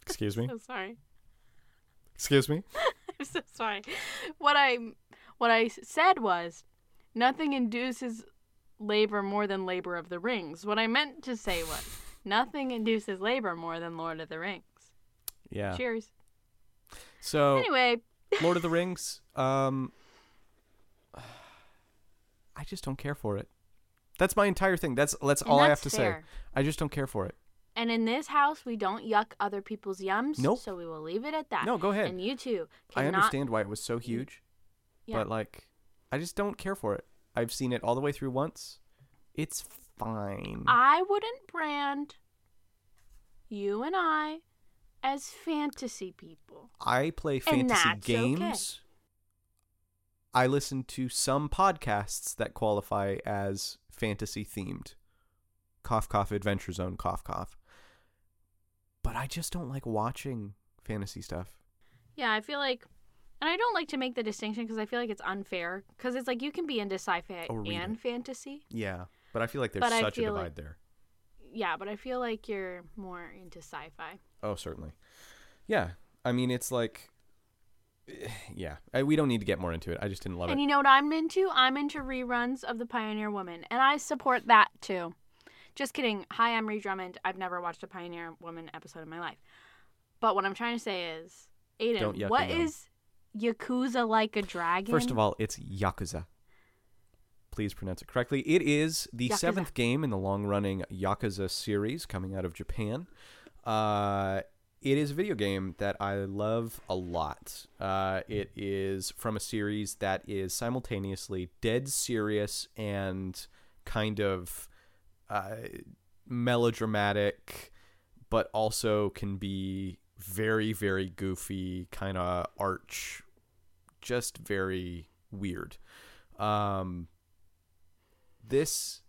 Excuse me. so sorry. Excuse me. I'm so sorry. What I what I said was nothing induces labor more than labor of the rings. What I meant to say was nothing induces labor more than Lord of the Rings. Yeah. Cheers. So Anyway, Lord of the Rings, um I just don't care for it. That's my entire thing. That's that's and all I have that's to say. I just don't care for it. And in this house, we don't yuck other people's yums. Nope. So we will leave it at that. No, go ahead. And you too. I understand why it was so huge, Yeah. but like I just don't care for it. I've seen it all the way through once. It's fine. I wouldn't brand you and I as fantasy people. I play fantasy that's okay. games. I listen to some podcasts that qualify as fantasy themed. Cough cough adventure zone cough cough. But I just don't like watching fantasy stuff. Yeah, I feel like, and I don't like to make the distinction because I feel like it's unfair. Because it's like you can be into sci-fi Oh, and it. fantasy. Yeah, but I feel like there's But such a divide like- there. Yeah, but I feel like you're more into sci-fi. Oh, certainly. Yeah, I mean it's like, yeah, I, we don't need to get more into it. I just didn't love and it. And you know what I'm into? I'm into reruns of The Pioneer Woman, and I support that too. Just kidding. Hi, I'm Ree Drummond. I've never watched a Pioneer Woman episode in my life. But what I'm trying to say is, Aidan, what is what a yum. is Yakuza like a dragon? First of all, it's Yakuza. Please pronounce it correctly. It is the Yakuza. seventh game in the long running Yakuza series coming out of Japan. Uh, it is a video game that I love a lot. Uh, it is from a series that is simultaneously dead serious and kind of uh, melodramatic, but also can be very, very goofy, kind of arch, just very weird. Um, this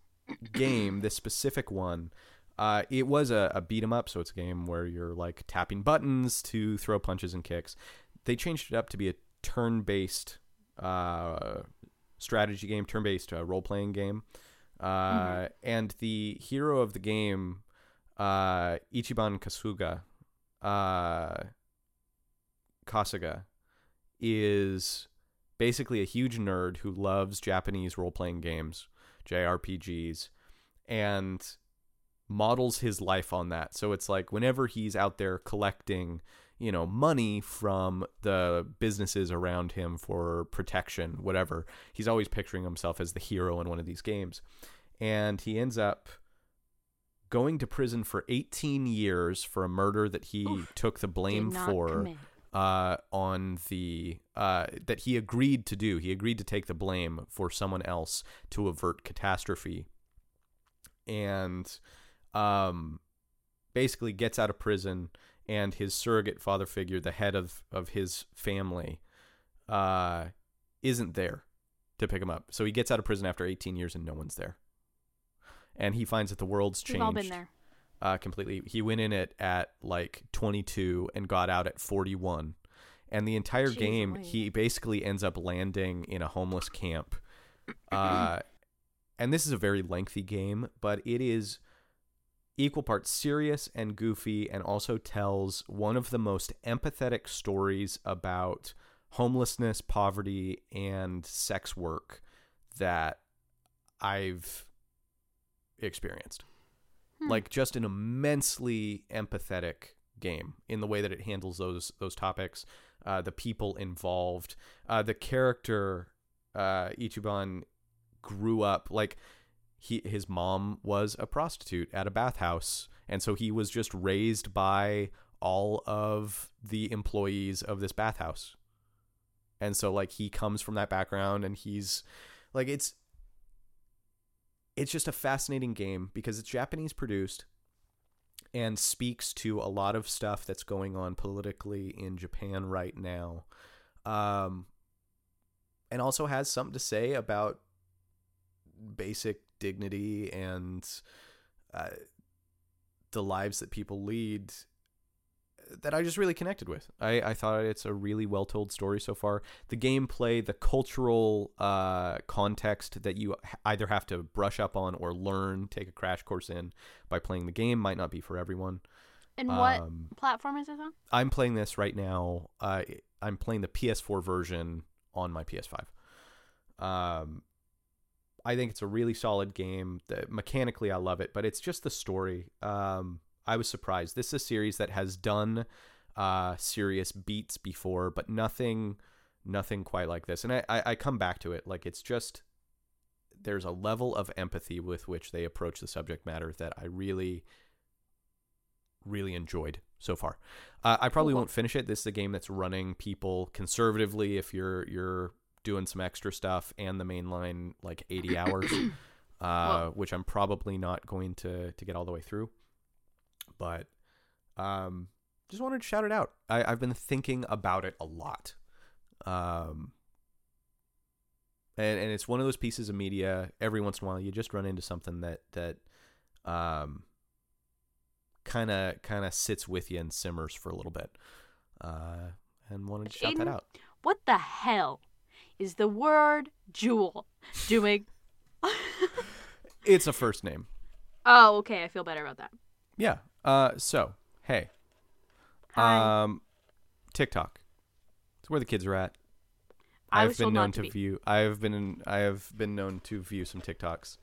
game, this specific one, uh, it was a, a beat 'em up, so it's a game where you're like tapping buttons to throw punches and kicks. They changed it up to be a turn-based uh, strategy game, turn-based uh, role-playing game, uh, and the hero of the game, uh, Ichiban Kasuga, uh, Kasuga, is basically a huge nerd who loves Japanese role playing games, JRPGs, and models his life on that. So it's like whenever he's out there collecting, you know, money from the businesses around him for protection, whatever, he's always picturing himself as the hero in one of these games. And he ends up going to prison for 18 years for a murder that he Oof. took the blame for uh, on the uh, that he agreed to do. He agreed to take the blame for someone else to avert catastrophe, and um, basically gets out of prison. And his surrogate father figure, the head of of his family, uh, isn't there to pick him up. So he gets out of prison after 18 years, and no one's there. And he finds that the world's changed We've all been there. uh, completely. He went in it at like 22 and got out at 41. And the entire Jeez game, he basically ends up landing in a homeless camp. Uh, and this is a very lengthy game, but it is equal parts serious and goofy, and also tells one of the most empathetic stories about homelessness, poverty, and sex work that I've experienced Hmm. like just an immensely empathetic game in the way that it handles those those topics uh, the people involved uh, the character uh, Ichiban grew up like he his mom was a prostitute at a bathhouse and so he was just raised by all of the employees of this bathhouse and so like he comes from that background and he's like it's it's just a fascinating game because it's Japanese produced and speaks to a lot of stuff that's going on politically in Japan right now. Um, and also has something to say about basic dignity and uh, the lives that people lead that I just really connected with. I, I thought it's a really well told story so far. The gameplay, the cultural uh, context that you either have to brush up on or learn, take a crash course in by playing the game might not be for everyone. And what Um, platform is this on? I'm playing this right now. Uh, I'm playing the PS4 version on my PS5. Um, I think it's a really solid game. The, mechanically, I love it, but it's just the story. Um, I was surprised. This is a series that has done uh, serious beats before, but nothing, nothing quite like this. And I, I, I come back to it. Like it's just there's a level of empathy with which they approach the subject matter that I really, really enjoyed so far. Uh, I probably won't finish it. This is a game that's running people conservatively if you're you're doing some extra stuff and the main line like 80 hours, uh, which I'm probably not going to to get all the way through. But um, just wanted to shout it out. I, I've been thinking about it a lot. Um, and and it's one of those pieces of media. Every once in a while, you just run into something that that um kind of kind of sits with you and simmers for a little bit. Uh, and wanted to shout that out. What the hell is the word jewel doing? It's a first name. oh, okay. I feel better about that. Yeah. Uh. So hey. Hi. Um. TikTok. It's where the kids are at. I I've been known to be. view. I have been. I have been known to view some TikToks.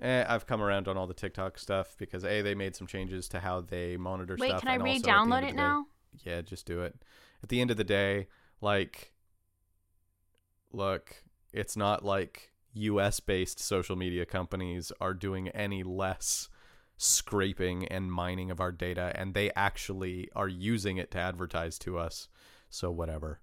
Eh, I've come around on all the TikTok stuff because a they made some changes to how they monitor Wait, stuff. can I and also at the re-download it day- now? yeah, just do it. At the end of the day, like, look, it's not like US based social media companies are doing any less scraping and mining of our data, and they actually are using it to advertise to us. So, whatever.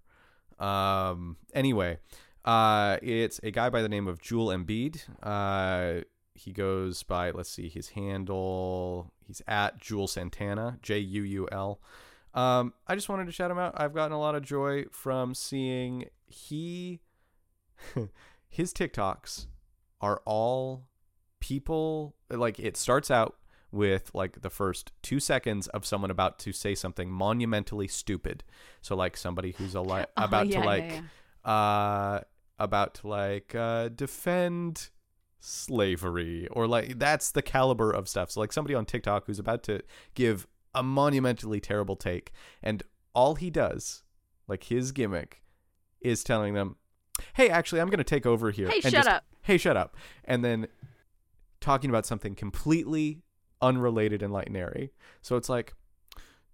Um, anyway, uh, it's a guy by the name of Jewel Embiid. Uh, he goes by, let's see, his handle. He's at Jewel Santana, J U U L. Um, I just wanted to shout him out. I've gotten a lot of joy from seeing he his TikToks are all people like it starts out with like the first two seconds of someone about to say something monumentally stupid. So like somebody who's a li- Oh, about yeah, to yeah, like uh about to like uh defend slavery or like that's the caliber of stuff. So like somebody on TikTok who's about to give a monumentally terrible take and all he does like his gimmick is telling them hey actually i'm going to take over here Hey, shut just- up. hey shut up and then talking about something completely unrelated and light and airy so it's like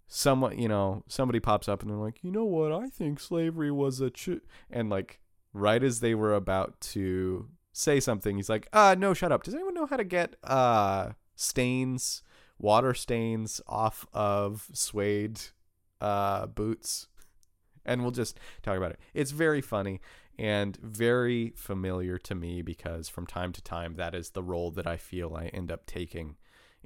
someone you know somebody pops up and they're like you know what? I think slavery was a ch-, and like right as they were about to say something he's like uh no shut up. Does anyone know how to get uh stains water stains off of suede uh boots? And we'll just talk about it. It's very funny and very familiar to me because from time to time that is the role that i feel i end up taking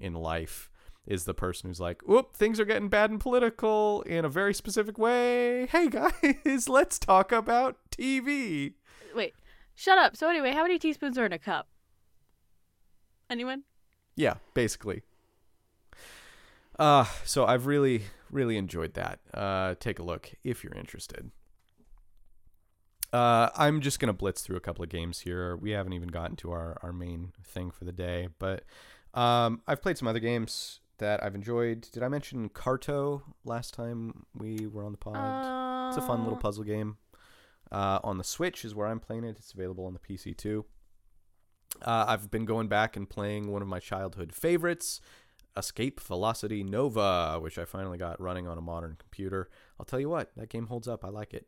in life is the person who's like, "Oop, things are getting bad and political in a very specific way. Hey guys, let's talk about TV." Wait, shut up. So anyway, how many teaspoons are in a cup? Anyone? Yeah, basically. Uh, so I've really, really enjoyed that. Uh, take a look if you're interested. Uh, I'm just gonna blitz through a couple of games here. We haven't even gotten to our, our main thing for the day, but um, I've played some other games that I've enjoyed. Did I mention Carto last time we were on the pod? it's a fun little Uh, puzzle game. Uh, on the Switch is where I'm playing it. It's available on the PC too. Uh, I've been going back and playing one of my childhood favorites, Escape Velocity Nova, which I finally got running on a modern computer. I'll tell you what, that game holds up. I like it.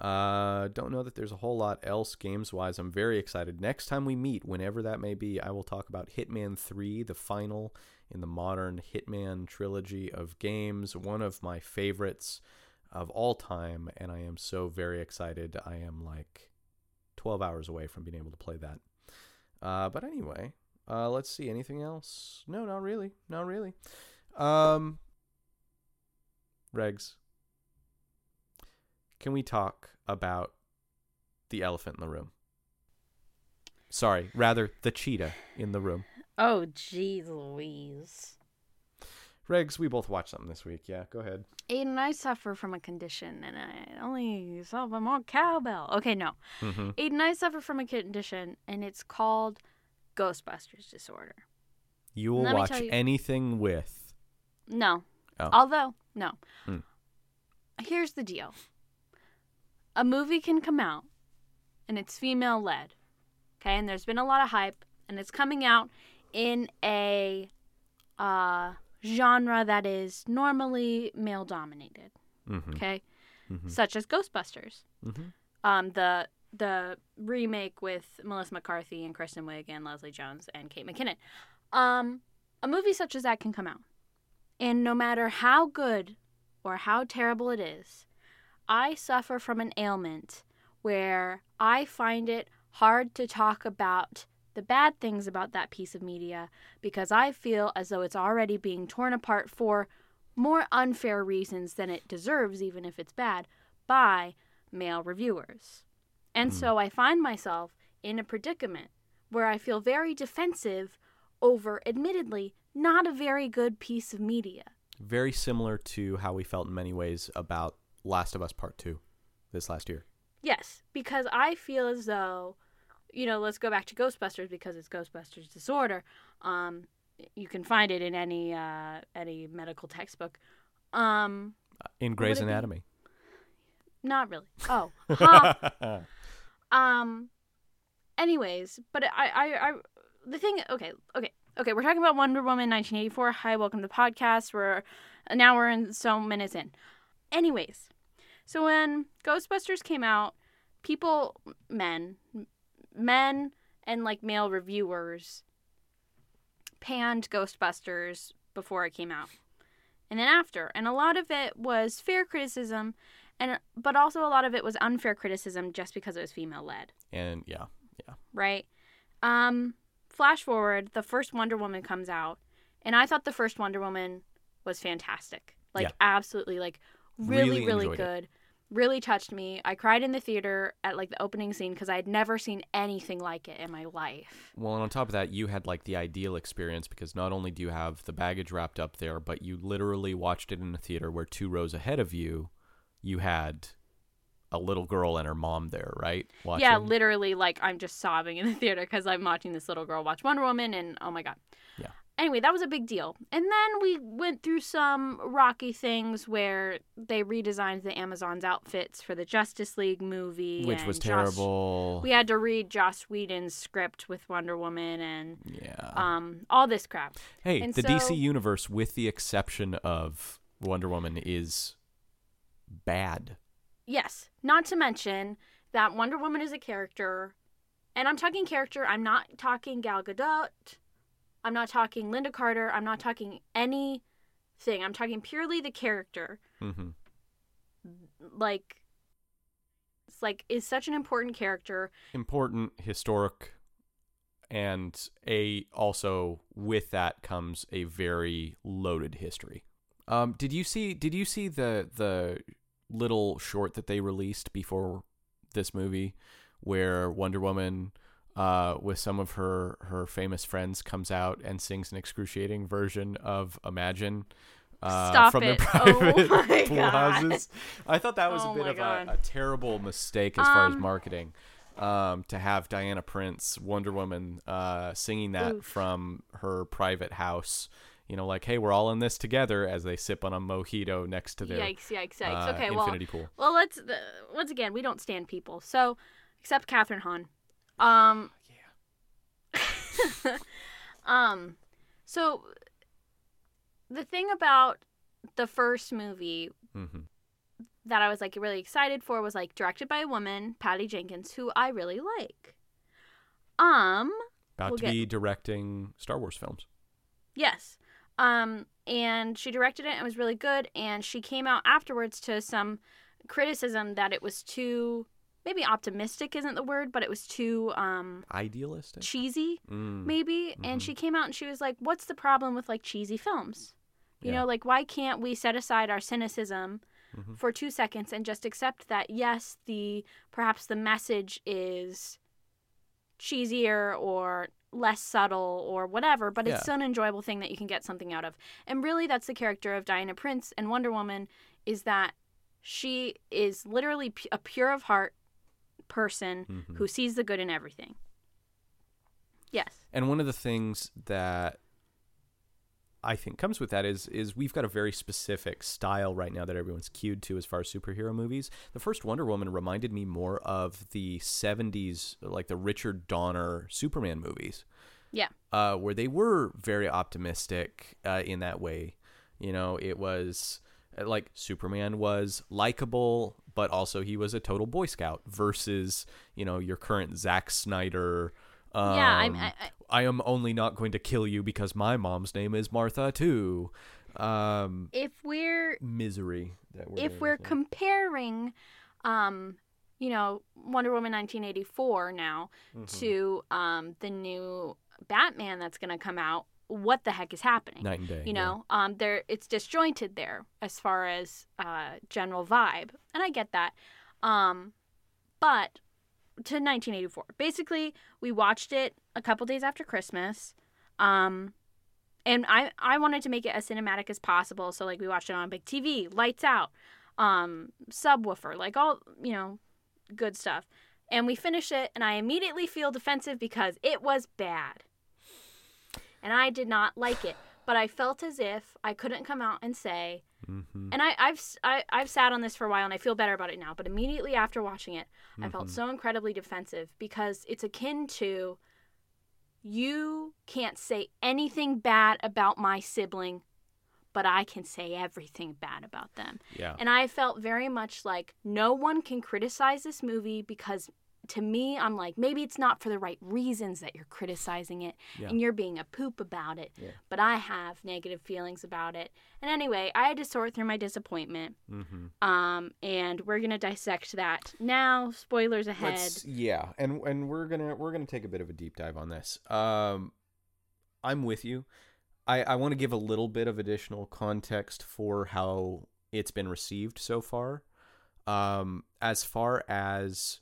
Uh, don't know that there's a whole lot else games wise. I'm very excited. Next time we meet, whenever that may be, I will talk about Hitman 3, the final in the modern Hitman trilogy of games. One of my favorites of all time, and I am so very excited. I am like 12 hours away from being able to play that. Uh, but anyway, uh, let's see. Anything else? No, not really. Not really. Um, Regs, can we talk about the elephant in the room? Sorry, rather the cheetah in the room. Oh, jeez Louise. Regs, we both watched something this week. Yeah, go ahead. Aidan, I suffer from a condition, and I only suffer more cowbell. Okay, no. Mm-hmm. Aidan, I suffer from a condition, and it's called Ghostbusters disorder. You will watch you- anything with. No. Oh. Although, no. Hmm. Here's the deal a movie can come out, and it's female led. Okay, and there's been a lot of hype, and it's coming out in a uh, genre that is normally male dominated. Mm-hmm. Okay, Mhm. such as Ghostbusters. Mm-hmm. um, the the remake with Melissa McCarthy and Kristen Wiig and Leslie Jones and Kate McKinnon. Um, a movie such as that can come out, and no matter how good or how terrible it is, I suffer from an ailment where I find it hard to talk about the bad things about that piece of media because I feel as though it's already being torn apart for more unfair reasons than it deserves, even if it's bad, by male reviewers. And Hmm. so I find myself in a predicament where I feel very defensive over, admittedly, not a very good piece of media. Very similar to how we felt in many ways about Last of Us Part 2 this last year. Yes, because I feel as though, you know, let's go back to Ghostbusters because it's Ghostbusters disorder. Um, you can find it in any uh, any medical textbook. Um, In Grey's it be? Anatomy. not really. Oh, huh. Um. Anyways, but I, I, I, the thing. Okay, okay, okay. We're talking about Wonder Woman 1984. Hi, welcome to the podcast. We're now we're in so minutes in. Anyways, so when Ghostbusters came out, people, men, men, and like male reviewers panned Ghostbusters before it came out, and then after, and a lot of it was fair criticism and but also a lot of it was unfair criticism just because it was female led and yeah. Yeah. Right um flash forward the first wonder woman comes out and i thought the first wonder woman was fantastic like Yeah. absolutely like really Really really, enjoyed it. good really touched me i cried in the theater at like the opening scene because i had never seen anything like it in my life Well, and on top of that, you had like the ideal experience because not only do you have the baggage wrapped up there, but you literally watched it in a theater where two rows ahead of you, you had a little girl and her mom there, right? Watching. yeah literally like i'm just sobbing in the theater because i'm watching this little girl watch wonder woman and oh my god Yeah. Anyway that was a big deal and then we went through some rocky things where they redesigned the amazon's outfits for the justice league movie which was terrible. we had to read joss whedon's script with wonder woman and yeah. um all this crap hey, and the so- DC universe, with the exception of Wonder Woman, is bad. Yes, not to mention that Wonder Woman is a character, and I'm talking character, I'm not talking Gal Gadot, I'm not talking Lynda Carter, I'm not talking anything. I'm talking purely the character. hmm Like, it's like, is such an important character. important, historic, and a also with that comes a very loaded history. Um, did you see? Did you see the the little short that they released before this movie, where Wonder Woman uh, with some of her her famous friends comes out and sings an excruciating version of Imagine. Uh, from it. their Oh private my pool God. houses. I thought that was Oh a bit of a, a terrible mistake as far as Um, marketing. Um, to have Diana Prince, Wonder Woman, uh, singing that Oof. from her private house, you know, like, hey, we're all in this together as they sip on a mojito next to their Yikes! Yikes! Yikes! uh, okay, well, pool. well, let's uh, once again we don't stand people. So, except Kathryn Hahn. Um. Yeah. um. So, the thing about the first movie hmm that I was like really excited for was like directed by a woman, Patty Jenkins, who I really like. Um, About We'll to get- be directing Star Wars films. yes. Um, and she directed it and was really good. And she came out afterwards to some criticism that it was too, maybe optimistic isn't the word, but it was too um Idealistic. cheesy, Mm. maybe. And Mhm. she came out and she was like, "What's the problem with like cheesy films? You Yeah. know, like why can't we set aside our cynicism?" Mhm. for two seconds and just accept that yes the perhaps the message is cheesier or less subtle or whatever but it's Yeah. still an enjoyable thing that you can get something out of and really that's the character of diana prince and wonder woman is that she is literally a pure of heart person Mhm. who sees the good in everything yes And one of the things that I think comes with that is is we've got a very specific style right now that everyone's cued to as far as superhero movies. The first Wonder Woman reminded me more of the 70s like the Richard Donner Superman movies. Yeah. Uh, where they were very optimistic uh, in that way. You know, it was like Superman was likable, but also he was a total Boy Scout versus, you know, your current Zack Snyder. Um, yeah I'm, I, I, I am only not going to kill you because my mom's name is Martha too. Um, if we're misery that we're if we're comparing um you know wonder woman 1984 now Mm-hmm. to um the new batman that's going to come out what the heck is happening night and day, you yeah. know? Um there it's disjointed there as far as uh general vibe and i get that. Um but to 1984 basically we watched it a couple days after christmas um and i i wanted to make it as cinematic as possible. So like we watched it on big tv lights out um subwoofer like all you know good stuff. And we finish it and i immediately feel defensive because it was bad and i did not like it but i felt as if i couldn't come out and say Mhm. and I, I've s- I, I've sat on this for a while and I feel better about it now. But immediately after watching it, I felt Mhm. so incredibly defensive because it's akin to you can't say anything bad about my sibling, but I can say everything bad about them. yeah, And I felt very much like no one can criticize this movie because to me, I'm like, maybe it's not for the right reasons that you're criticizing it Yeah. and you're being a poop about it. Yeah. But I have negative feelings about it. And anyway, I had to sort through my disappointment. hmm Um, and we're gonna dissect that now. Spoilers ahead. Let's, yeah, and and we're gonna we're gonna take a bit of a deep dive on this. Um, I'm with you. I I want to give a little bit of additional context for how it's been received so far. Um, as far as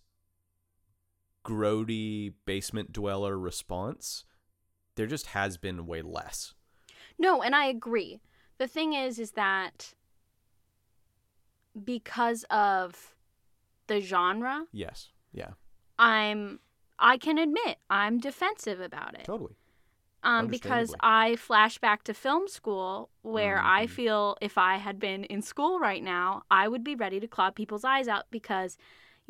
grody basement dweller response, there just has been way less. No, and I agree. The thing is, is that because of the genre, Yes. Yeah. I'm I can admit I'm defensive about it. Totally. Um, because I flash back to film school where I Mhm. feel if I had been in school right now, I would be ready to claw people's eyes out because,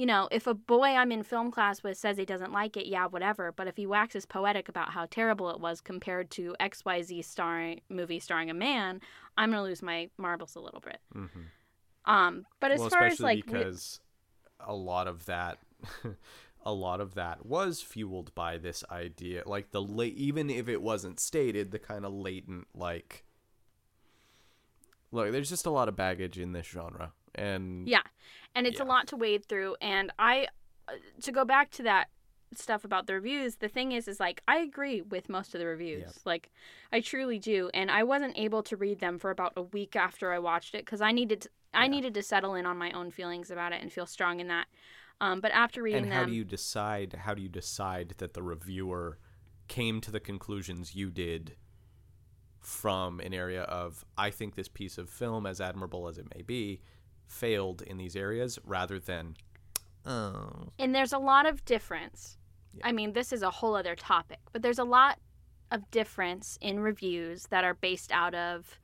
you know, if a boy I'm in film class with says he doesn't like it, yeah, whatever. But if he waxes poetic about how terrible it was compared to XYZ starring movie starring a man, I'm gonna lose my marbles a little bit. Mm-hmm. Um, but as well, far as like because a lot of that a lot of that was fueled by this idea like the late even if it wasn't stated the kind of latent like look there's just a lot of baggage in this genre and Yeah. And it's Yeah. a lot to wade through. And I, uh, to go back to that stuff about the reviews, the thing is, is like, I agree with most of the reviews. Like, I truly do. And I wasn't able to read them for about a week after I watched it because I needed, to, I Yeah. needed to settle in on my own feelings about it and feel strong in that. Um, but after reading and how them, do you decide? How do you decide that the reviewer came to the conclusions you did from an area of I think this piece of film, as admirable as it may be, failed in these areas, rather than Oh. and there's a lot of difference. Yeah. I mean, this is a whole other topic, but there's a lot of difference in reviews that are based out of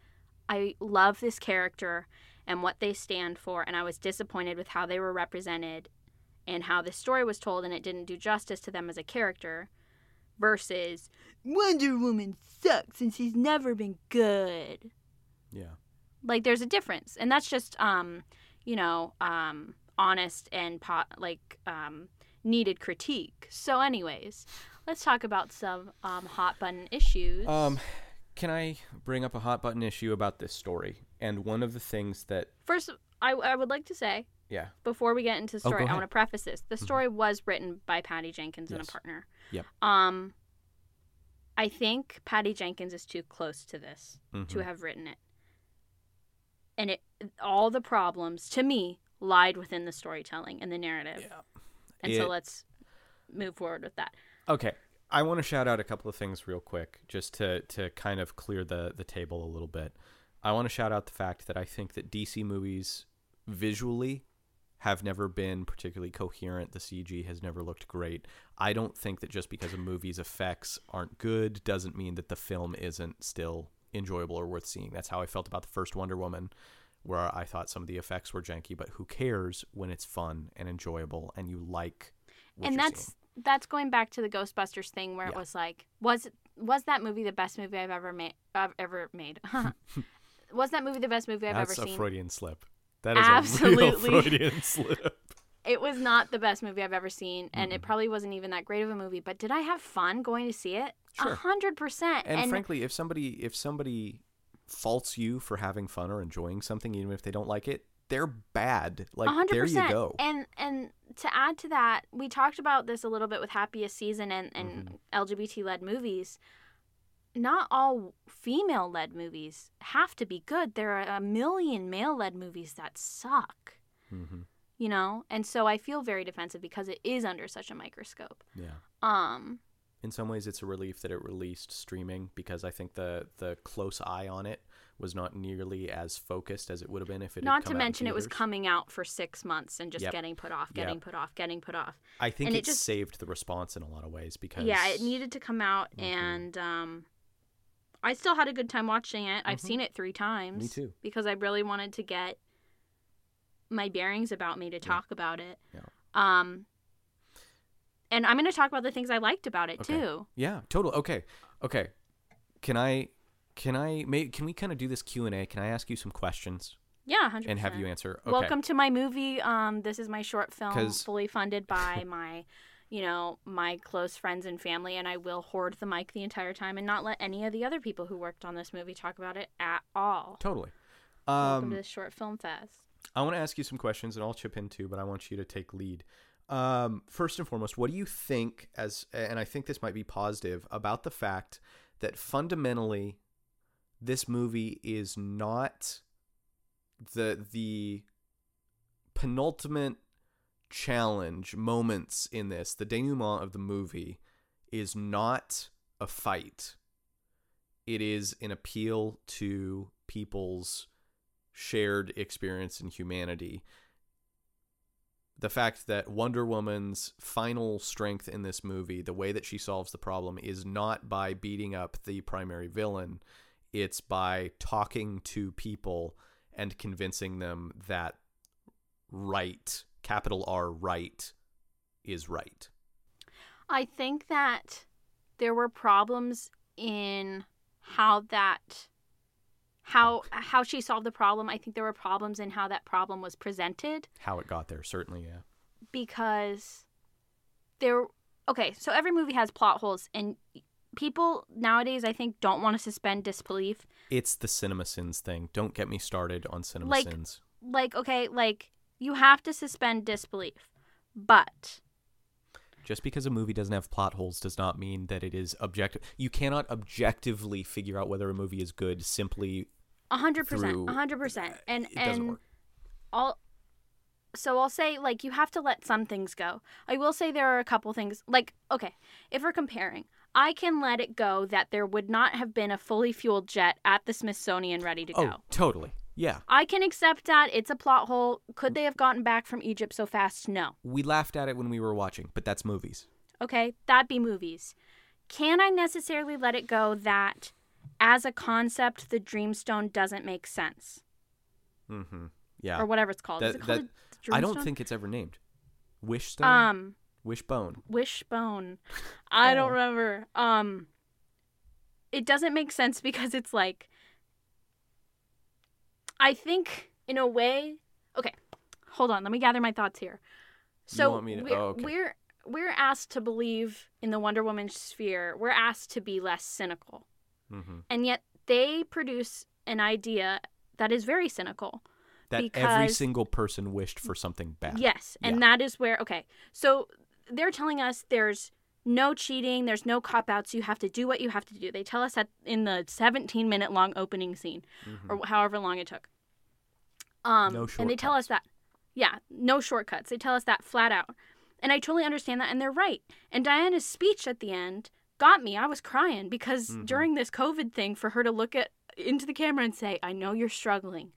I love this character and what they stand for, and I was disappointed with how they were represented and how the story was told, and it didn't do justice to them as a character, versus Wonder Woman sucks and she's never been good. yeah. Like, there's a difference, and that's just, um, you know, um, honest and po- like um, needed critique. So, anyways, let's talk about some um, hot button issues. Um, can I bring up a hot button issue about this story? And one of the things that First, I, I would like to say yeah, before we get into the Oh, story, go I want to preface this. The story was written by Patty Jenkins and a partner. Yep. Um, I think Patty Jenkins is too close to this to mhm. have written it, and it all the problems to me lied within the storytelling and the narrative. yeah. And It- so let's move forward with that. Okay. I want to shout out a couple of things real quick, just to to kind of clear the the table a little bit. I want to shout out the fact that I think that DC movies visually have never been particularly coherent. The CG has never looked great. I don't think that just because a movie's effects aren't good doesn't mean that the film isn't still enjoyable or worth seeing. That's how I felt about the first Wonder Woman, where I thought some of the effects were janky, but who cares when it's fun and enjoyable and you like and that's seeing. that's going back to the Ghostbusters thing where it was like, was was that movie the best movie I've ever made? I've ever made. was that movie the best movie I've That's ever a seen? Freudian slip. That is Absolutely. a real Freudian slip. It was not the best movie I've ever seen, and it Mm-mm. probably wasn't even that great of a movie. But did I have fun going to see it? A hundred percent. And, frankly, if somebody if somebody faults you for having fun or enjoying something, even if they don't like it, they're bad. Like A hundred there you go. And and to add to that, we talked about this a little bit with Happiest Season and, and Mm-hmm. LGBT led movies. Not all female led movies have to be good. There are a million male led movies that suck. hmm You know? And so I feel very defensive because it is under such a microscope. Yeah. Um In some ways, it's a relief that it released streaming because I think the the close eye on it was not nearly as focused as it would have been if it. had not to mention it was coming out for six months and just Yep. getting put off, Yep. getting put off, getting put off. I think and it, it just- saved the response in a lot of ways because Yeah, it needed to come out, Mhm. and um, I still had a good time watching it. I've Mhm. seen it three times. Me too. Because I really wanted to get my bearings about me to talk about it. Yeah. Um, and I'm going to talk about the things I liked about it Okay. too. Yeah, total. Okay, okay. Can I, can I, may, can we kind of do this Q and A? Can I ask you some questions Yeah, hundred and have you answer? Okay. Welcome to my movie. Um, this is my short film, fully funded by my, you know, my close friends and family, and I will hoard the mic the entire time and not let any of the other people who worked on this movie talk about it at all. Totally. Welcome Um, to this short film fest. I want to ask you some questions, and I'll chip in too, but I want you to take lead. Um, first and foremost, what do you think, as and I think this might be positive about the fact that fundamentally, this movie is not the the penultimate challenge moments in this. The denouement of the movie is not a fight. It is an appeal to people's shared experience in humanity. The fact that Wonder Woman's final strength in this movie, the way that she solves the problem, is not by beating up the primary villain, it's by talking to people and convincing them that right, capital R, right, is right. I think that there were problems in how that how how she solved the problem. I think there were problems in how that problem was presented How it got there, certainly, yeah. because there okay, so every movie has plot holes and people nowadays I think don't want to suspend disbelief. It's the CinemaSins thing. Don't get me started on cinema Like- sins. Like okay, like you have to suspend disbelief. But Just because a movie doesn't have plot holes does not mean that it is objective. You cannot objectively figure out whether a movie is good simply. A hundred percent, a hundred percent, and it and all so I'll say like you have to let some things go. I will say there are a couple things like okay, if we're comparing, I can let it go that there would not have been a fully fueled jet at the Smithsonian ready to Oh, go. totally. Yeah. I can accept that. It's a plot hole. Could they have gotten back from Egypt so fast? No. We laughed at it when we were watching, but that's movies. Okay, that'd be movies. Can I necessarily let it go that as a concept the Dreamstone doesn't make sense? Mm-hmm. Yeah. Or whatever it's called. That- it called that- I don't think it's ever named. Wishstone? um Wishbone. wishbone. I don't Oh. remember. Um it doesn't make sense because it's like I think in a way okay, hold on, let me gather my thoughts here. So to- we're, oh, okay. we're we're asked to believe in the Wonder Woman sphere. We're asked to be less cynical. Mm-hmm. And yet they produce an idea that is very cynical. That every single person wished for something bad. Yes, and Yeah. that is where okay. So they're telling us there's no cheating, there's no cop outs. You have to do what you have to do. They tell us that in the 17 minute long opening scene, Mhm. or however long it took. Um, No and they tell us that, yeah, no shortcuts. They tell us that flat out, and I totally understand that, and they're right. And Diana's speech at the end got me. I was crying because Mhm. during this COVID thing, for her to look at into the camera and say, "I know you're struggling,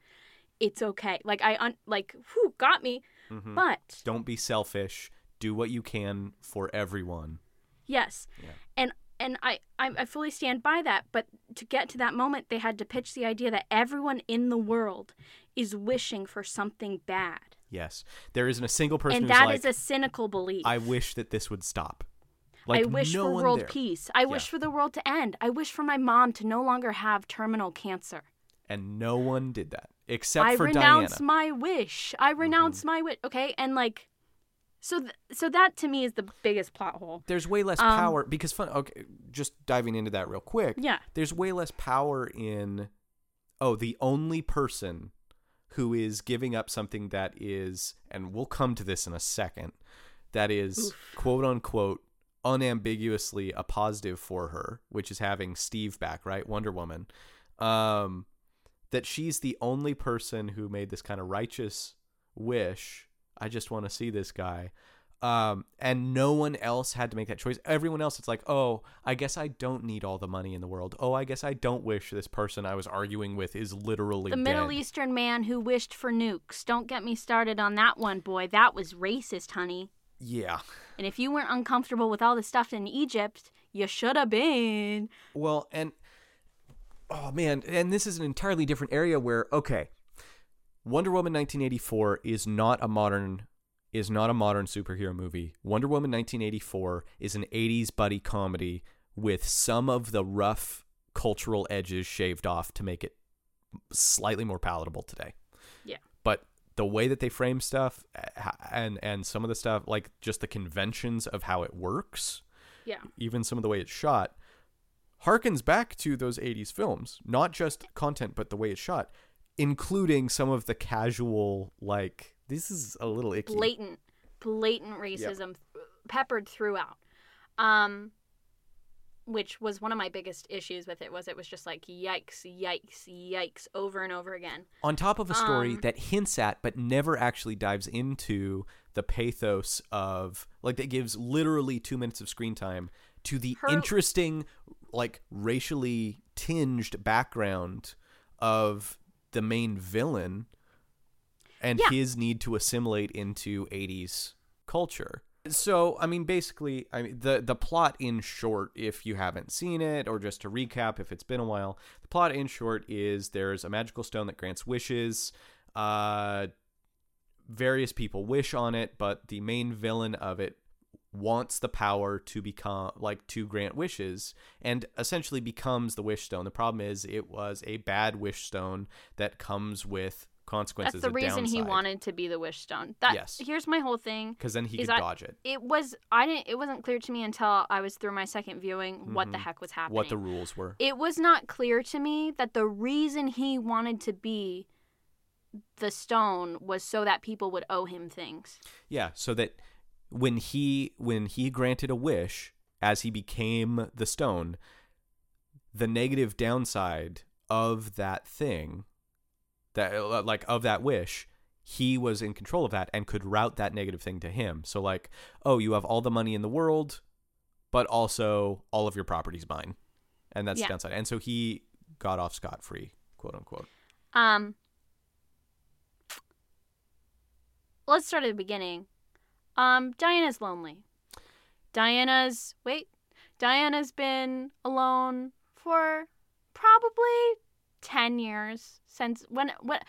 it's okay," like I un- like, who got me. Mhm. But Don't be selfish. Do what you can for everyone. yes, Yeah. and and I, I I fully stand by that. But to get to that moment, they had to pitch the idea that everyone in the world is wishing for something bad, Yes. There isn't a single person and who's that like, is a cynical belief. I wish that this would stop. I wish no for world there. peace. I wish for the world to end. I wish for my mom to no longer have terminal cancer. And no one did that. Except I for renounce my wish. I renounce my wish. Okay, and like, so th- so that to me is the biggest plot hole. There's way less Um, power because fun okay, just diving into that real quick. Yeah. There's way less power in oh, the only person who is giving up something that is and we'll come to this in a second that is quote unquote unambiguously a positive for her, which is having Steve back, right? Wonder Woman. Um that she's the only person who made this kind of righteous wish. I just want to see this guy. Um, and no one else had to make that choice. Everyone else, it's like, oh, I guess I don't need all the money in the world. Oh, I guess I don't wish this person I was arguing with is literally The Middle. Eastern man who wished for nukes. Don't get me started on that one, boy. That was racist, honey. Yeah. And if you weren't uncomfortable with all the stuff in Egypt, you should have been. Well, and oh man, and this is an entirely different area where okay, Wonder Woman 1984 is not a modern is not a modern superhero movie. Wonder Woman 1984 is an 80s buddy comedy with some of the rough cultural edges shaved off to make it slightly more palatable today. The way that they frame stuff uh, and and some of the stuff like just the conventions of how it works, Yeah. even some of the way it's shot harkens back to those 80s films not just content but the way it's shot including some of the casual like this is a little icky Blatant, blatant racism peppered throughout. Um, which was one of my biggest issues with it was it was just like yikes, yikes, yikes over and over again. on top of a story Um, that hints at but never actually dives into the pathos of like that gives literally two minutes of screen time to the Her- interesting like racially tinged background of the main villain and Yeah. his need to assimilate into 80s culture so i mean basically i mean the the plot in short if you haven't seen it or just to recap if it's been a while the plot in short is there's a magical stone that grants wishes. Uh various people wish on it but the main villain of it wants the power to become like to grant wishes and essentially becomes the wish stone. The problem is it was a bad wish stone that comes with consequences That's the reason he wanted to be the wish stone. That Yes. here's my whole thing. because then he could I- dodge it It was I didn't it wasn't clear to me until I was through my second viewing what the Mhm. heck was happening. what the rules were it was not clear to me that the reason he wanted to be the stone was so that people would owe him things. Yeah, so that when he when he granted a wish as he became the stone, the negative downside of that thing that uh, like of that wish, he was in control of that and could route that negative thing to him. So like, oh, you have all the money in the world, but also all of your property's mine. And that's Yeah. the downside. And so he got off scot free, quote unquote. Um, let's start at the beginning. Um, Diana's lonely. Diana's wait, Diana's been alone for probably ten years since when when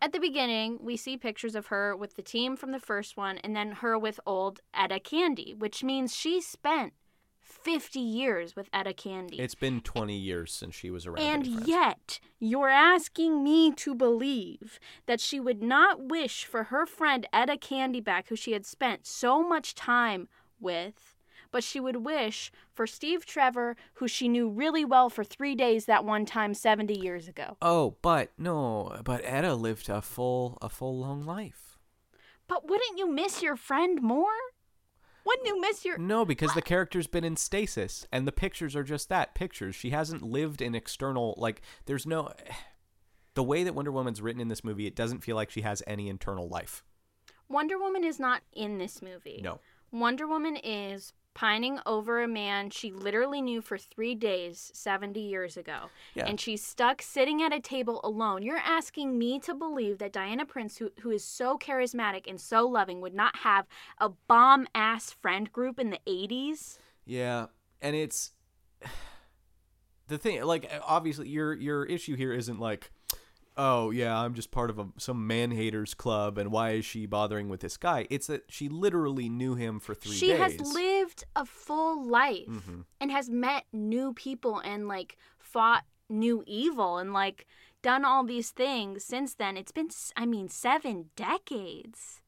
at the beginning we see pictures of her with the team from the first one and then her with old Etta Candy, which means she spent fifty years with Etta Candy. It's been 20 years since she was around. And yet, you're asking me to believe that she would not wish for her friend Etta Candy back, who she had spent so much time with, but she would wish for Steve Trevor, who she knew really well for three days that one time 70 years ago. Oh, but no, but Etta lived a full a full long life. But wouldn't you miss your friend more? Wouldn't you miss your. No, because the character's been in stasis and the pictures are just that, pictures. She hasn't lived in external like there's no the way that Wonder Woman's written in this movie, it doesn't feel like she has any internal life. Wonder Woman is not in this movie. No. Wonder Woman is pining over a man she literally knew for three days 70 years ago. Yeah. And she's stuck sitting at a table alone. You're asking me to believe that Diana Prince, who, who is so charismatic and so loving, would not have a bomb ass friend group in the 80s? Yeah, and it's the thing. Like, eh, obviously, your your issue here isn't like, oh yeah, I'm just part of a, some man haters club, and why is she bothering with this guy? It's that she literally knew him for three she days. has lived a full life Mhm. and has met new people and like fought new evil and like done all these things since then. It's been, I mean, seven decades.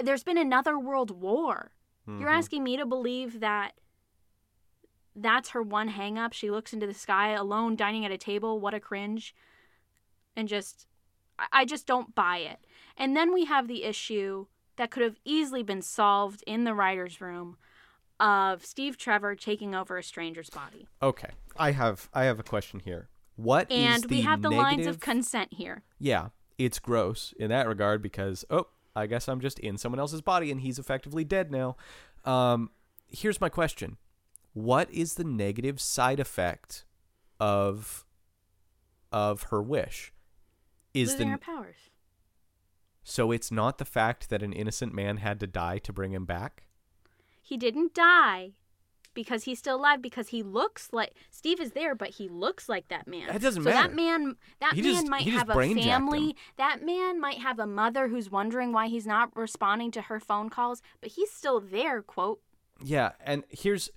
There's been another world war. You're Mhm. asking me to believe that that's her one hang up. She looks into the sky alone, dining at a table. What a cringe. And just, I just don't buy it. And then we have the issue that could have easily been solved in the writer's room of Steve Trevor taking over a stranger's body. Okay, I have I have a question here. What And we have the lines of consent here. yeah, it's gross in that regard because oh, I guess I'm just in someone else's body and he's effectively dead now. Um, here's my question: What is the negative side effect of of her wish? Is losing the her powers. So it's not the fact that an innocent man had to die to bring him back? He didn't die because he's still alive because he looks like Steve is there, but he looks like that man. That doesn't so matter. that man, that He man just- might have a family. That man might have a mother who's wondering why he's not responding to her phone calls, but he's still there. Quote. Yeah, and here's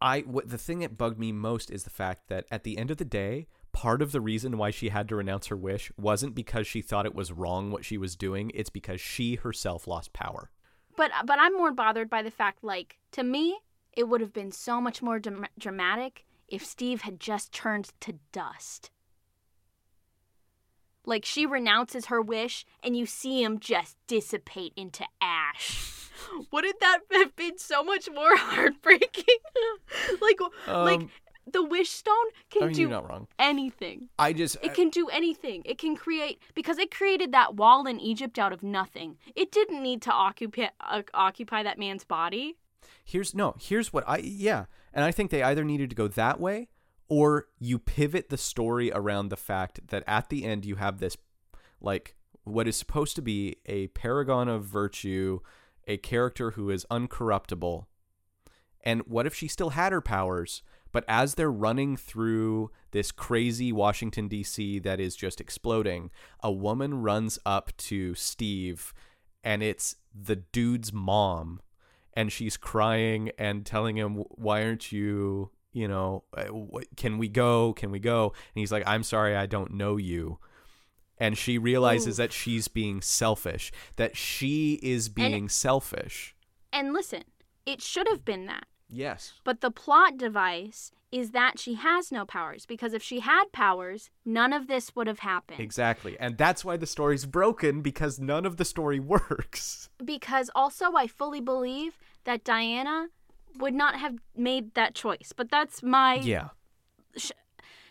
I what the thing that bugged me most is the fact that at the end of the day, part of the reason why she had to renounce her wish wasn't because she thought it was wrong what she was doing, it's because she herself lost power. But but I'm more bothered by the fact, like to me, it would have been so much more dram- dramatic if Steve had just turned to dust. Like she renounces her wish, and you see him just dissipate into ash. Wouldn't that have been so much more heartbreaking? like like Um, the wish stone can I mean, do not wrong. anything. I just It can do anything. It can create because it created that wall in Egypt out of nothing. It didn't need to occupy uh, occupy that man's body. here's no here's what i yeah and i think they either needed to go that way or you pivot the story around the fact that at the end you have this like what is supposed to be a paragon of virtue a character who is uncorruptible and what if she still had her powers but as they're running through this crazy Washington D.C. that is just exploding, a woman runs up to Steve, and it's the dude's mom, and she's crying and telling him, "Why aren't you? You know, uh, can we go? Can we go?" And he's like, "I'm sorry, I don't know you." And she realizes that she's being selfish, that she is being selfish. And listen, it should have been that. Yes. But the plot device is that she has no powers because if she had powers, none of this would have happened. Exactly. And that's why the story's broken because none of the story works. because also I fully believe that Diana would not have made that choice. But that's my Yeah.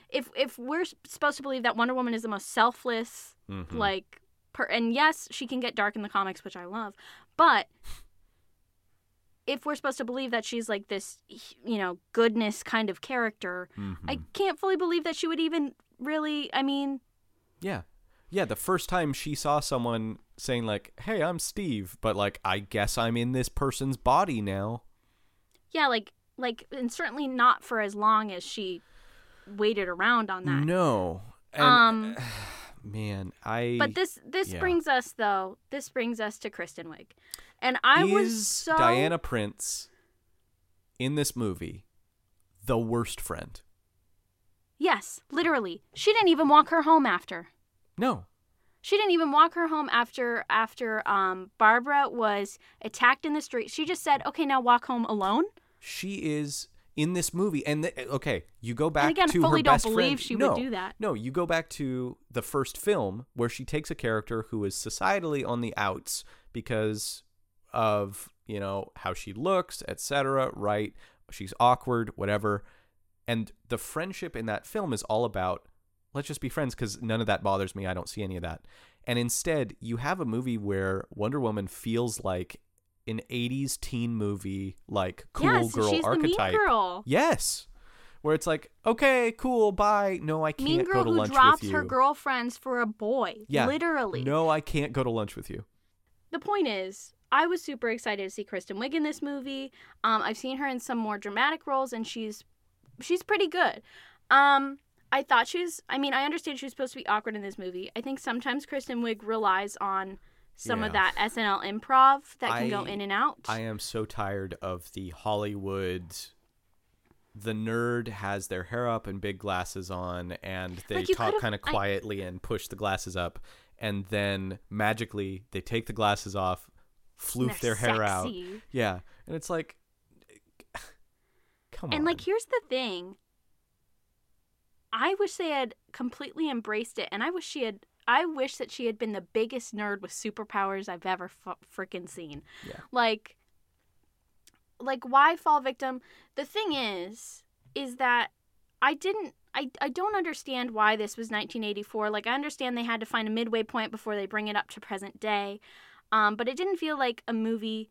if if we're supposed to believe that Wonder Woman is the most selfless Mhm. like per- and yes, she can get dark in the comics, which I love, but if we're supposed to believe that she's like this, you know, goodness kind of character, I Mhm. can't fully believe that she would even really. I mean, Yeah. Yeah, the first time she saw someone saying like, "Hey, I'm Steve," but like, "I guess I'm in this person's body now." yeah, like, like, and certainly not for as long as she waited around on that. No. And, Um, man, I But this this yeah. brings us though. This brings us to Kristen Wiig, and I is was so Diana Prince in this movie the worst friend? yes, literally. She didn't even walk her home after. No. She didn't even walk her home after after um Barbara was attacked in the street. She just said, "Okay, now walk home alone." She is in this movie and the, okay, you go back and again, to fully her don't best believe friend. she no, would do that. No, you go back to the first film where she takes a character who is societally on the outs because of, you know, how she looks, etc., right? She's awkward, whatever. And the friendship in that film is all about let's just be friends cuz none of that bothers me. I don't see any of that. And instead, you have a movie where Wonder Woman feels like an 80s teen movie like cool yes, girl she's archetype. the mean girl. Yes. Where it's like, okay, cool, bye. No, I can't Mean go to who lunch drops with you. Drops her girlfriends for a boy. Yeah. Literally. No, I can't go to lunch with you. the point is, I was super excited to see Kristen Wiig in this movie. Um, I've seen her in some more dramatic roles, and she's she's pretty good. Um, I thought she was. I mean, I understand she was supposed to be awkward in this movie. I think sometimes Kristen Wiig relies on some of that SNL improv that can go in and out. I am so tired of the Hollywood. The nerd has their hair up and big glasses on, and they Like, talk kind of I- quietly and push the glasses up, and then magically they take the glasses off, floof They're their hair out. sexy. Yeah, and it's like, come on. And like, here's the thing. I wish they had completely embraced it, and I wish she had. I wish that she had been the biggest nerd with superpowers I've ever f- freaking seen. Yeah. Like, like why fall victim? The thing is, is that I didn't. I, I don't understand why this was 1984. Like I understand they had to find a midway point before they bring it up to present day, um, but it didn't feel like a movie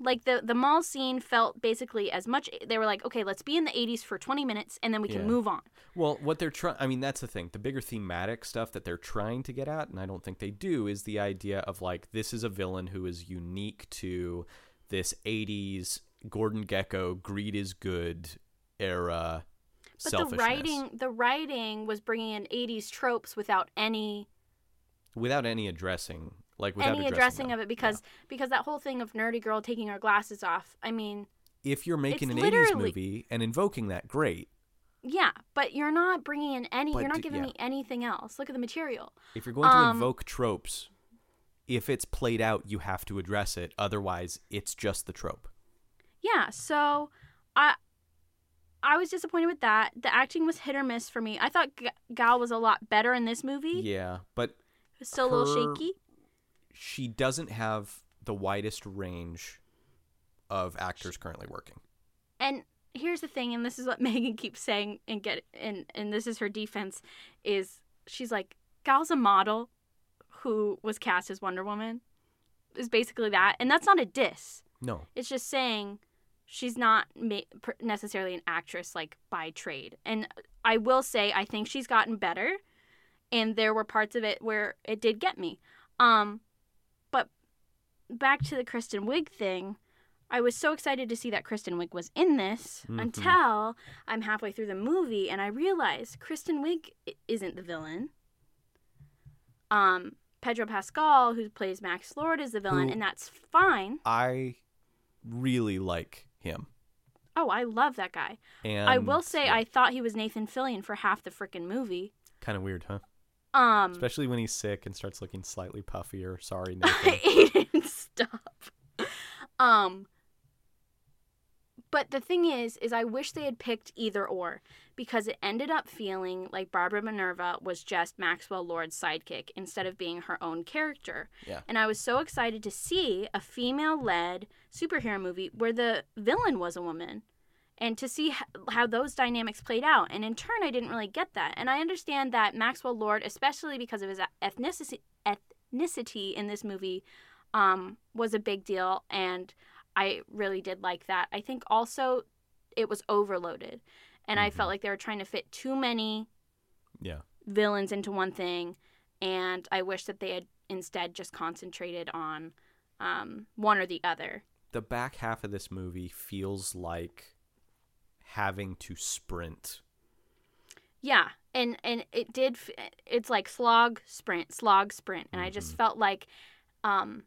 like the the mall scene felt basically as much they were like okay let's be in the 80s for 20 minutes and then we can Yeah. move on Well, what they're trying, I mean, that's the thing. The bigger thematic stuff that they're trying to get at, and I don't think they do, is the idea of like, this is a villain who is unique to this 80s Gordon Gekko, greed is good era but the selfishness. writing the writing was bringing in 80s tropes without any Without any addressing, like, without any addressing, addressing of it because because that whole thing of nerdy girl taking her glasses off i mean If you're making an 80s movie and invoking that, great. yeah but you're not bringing in any But you're not giving yeah. me anything else look at the material If you're going to Um, invoke tropes, if it's played out, you have to address it. Otherwise, it's just the trope. yeah so i i was disappointed with that the acting was hit or miss for me i thought G- gal was a lot better in this movie Yeah, but it was still a little shaky she doesn't have the widest range of actors currently working. and here's the thing and this is what megan keeps saying and get and and this is her defense is she's like gal's a model who was cast as wonder woman is basically that and that's not a diss No. it's just saying she's not ma- necessarily an actress like by trade and i will say i think she's gotten better and there were parts of it where it did get me um back to the kristen wiig thing i was so excited to see that kristen wiig was in this Mhm. until i'm halfway through the movie and i realized kristen wiig isn't the villain um pedro pascal who plays max lord is the villain Who- and that's fine I really like him. Oh, I love that guy. And I will say I thought he was Nathan Fillion for half the freaking movie. kind of weird, huh? Um Especially when he's sick and starts looking slightly puffier. Sorry, Nathan. Aidan, stop. Um but the thing is is I wish they had picked either or because it ended up feeling like Barbara Minerva was just Maxwell Lord's sidekick instead of being her own character. Yeah. And I was so excited to see a female-led superhero movie where the villain was a woman. And to see how those dynamics played out. And in turn, I didn't really get that. And I understand that Maxwell Lord, especially because of his ethnicity, ethnicity in this movie um, was a big deal, and I really did like that. I think also it was overloaded, and I felt Mhm. like they were trying to fit too many Yeah. villains into one thing, and I wish that they had instead just concentrated on um, one or the other. The back half of this movie feels like having to sprint. Yeah, and and it did. It's like slog sprint, slog sprint, and I just Mhm. felt like, um,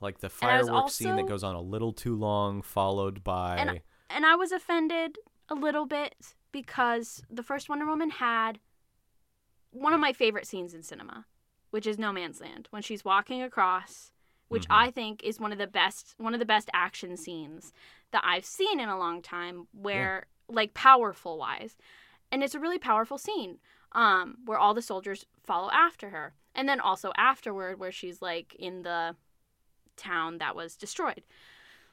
Like the fireworks scene that goes on a little too long, followed by And- and I was offended a little bit because the first Wonder Woman had one of my favorite scenes in cinema, which is No Man's Land when she's walking across, which Mhm. I think is one of the best one of the best action scenes that I've seen in a long time where like powerful wise. And it's a really powerful scene um where all the soldiers follow after her. And then also afterward where she's like in the town that was destroyed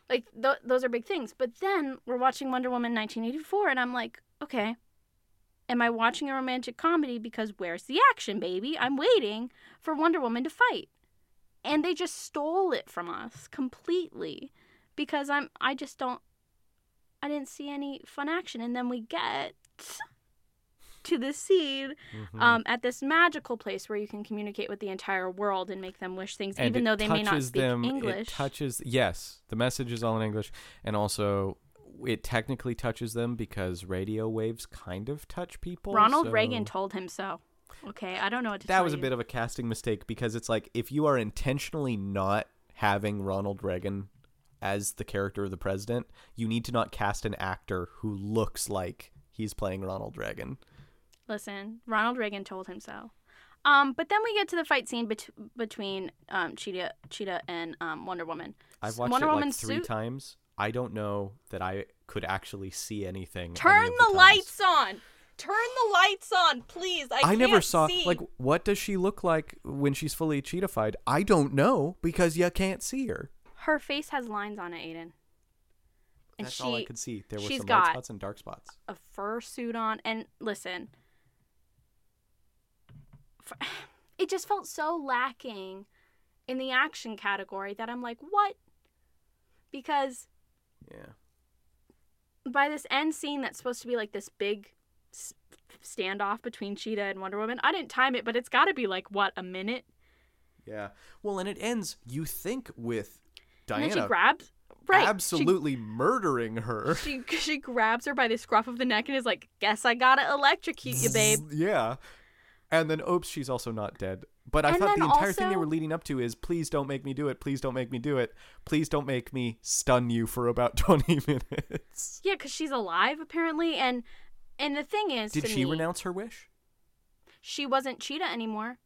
like th- those are big things but then we're watching wonder woman 1984 and i'm like okay am i watching a romantic comedy because where's the action baby i'm waiting for wonder woman to fight and they just stole it from us completely because i'm i just don't i didn't see any fun action and then we get to the scene Mhm. um, at this magical place where you can communicate with the entire world and make them wish things, and even though they may not speak them, English. It touches yes, the message is all in English, and also it technically touches them because radio waves kind of touch people. Ronald so- Reagan told him so. Okay, I don't know what to that was a you. bit of a casting mistake because it's like if you are intentionally not having Ronald Reagan as the character of the president, you need to not cast an actor who looks like he's playing Ronald Reagan. Listen, Ronald Reagan told him so. Um, but then we get to the fight scene bet- between um, Cheetah, Cheetah and um, Wonder Woman. I've watched Wonder it like three suit- times. I don't know that I could actually see anything. Turn of the, times. lights on. Turn the lights on, please. I, I, never saw see. like what does she look like when she's fully cheetified? I don't know because you can't see her. Her face has lines on it, Aidan. And That's she all I could see. There were some light spots and dark spots. a fur suit on and listen it just felt so lacking in the action category that i'm like what because Yeah. by this end scene that's supposed to be like this big standoff between cheetah and wonder woman i didn't time it but it's got to be like what a minute Yeah. Well, and it ends. You think with and then she grabs right she- absolutely murdering her. she, she grabs her by the scruff of the neck and is like guess i gotta electrocute you babe Yeah. And then, oops, she's also not dead. But I And thought the entire thing they were leading up to is please don't make me do it. Please don't make me do it. Please don't make me stun you for about 20 minutes. yeah because she's alive apparently and and the thing is Did she me, renounce her wish? she wasn't cheetah anymore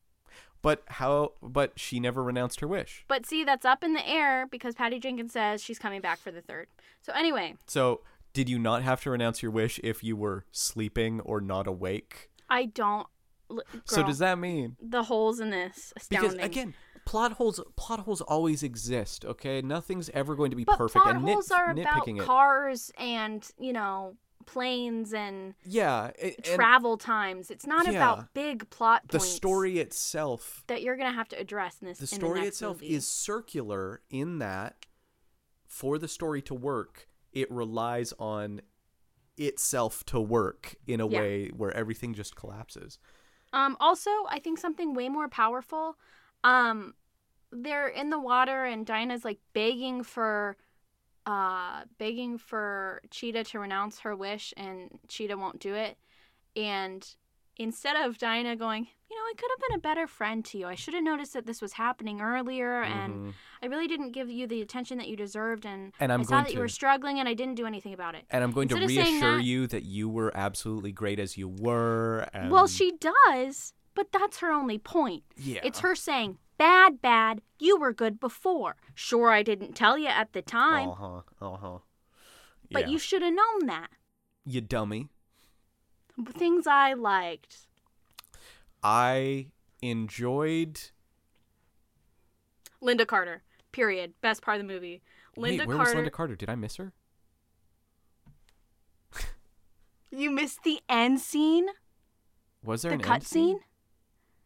But how? But she never renounced her wish. But see, that's up in the air because Patty Jenkins says she's coming back for the third. So anyway, So, did you not have to renounce your wish if you were sleeping or not awake? I don't. l- So does that mean? the holes in this astounding? Because again, plot holes plot holes always exist. Okay, nothing's ever going to be but perfect. plot and nit- holes are about it. cars and you know planes and Yeah, and travel times. It's not Yeah. about big plot the story itself. that you're gonna have to address in this. The story next itself movie. is circular in that, for the story to work, it relies on itself to work in a Yeah. way where everything just collapses. Um, also, I think something way more powerful. Um, they're in the water, and Diana's like begging for, uh, begging for Cheetah to renounce her wish, and Cheetah won't do it. And instead of Diana going, you know, I could have been a better friend to you. I should have noticed that this was happening earlier, and Mhm. I really didn't give you the attention that you deserved. And, And I'm I saw that you were struggling, and I didn't do anything about it. And I'm going to Instead saying reassure that- you that you were absolutely great as you were. And Well, she does, but that's her only point. yeah, It's her saying, Bad, bad, you were good before. Sure, I didn't tell you at the time, Uh huh. Uh huh. but you should have known that. you dummy. Things I liked. I enjoyed. Lynda Carter, period. Best part of the movie. Lynda Wait, where Carter. was Lynda Carter? Did I miss her? You missed the end scene? Was there the an cut end scene? scene?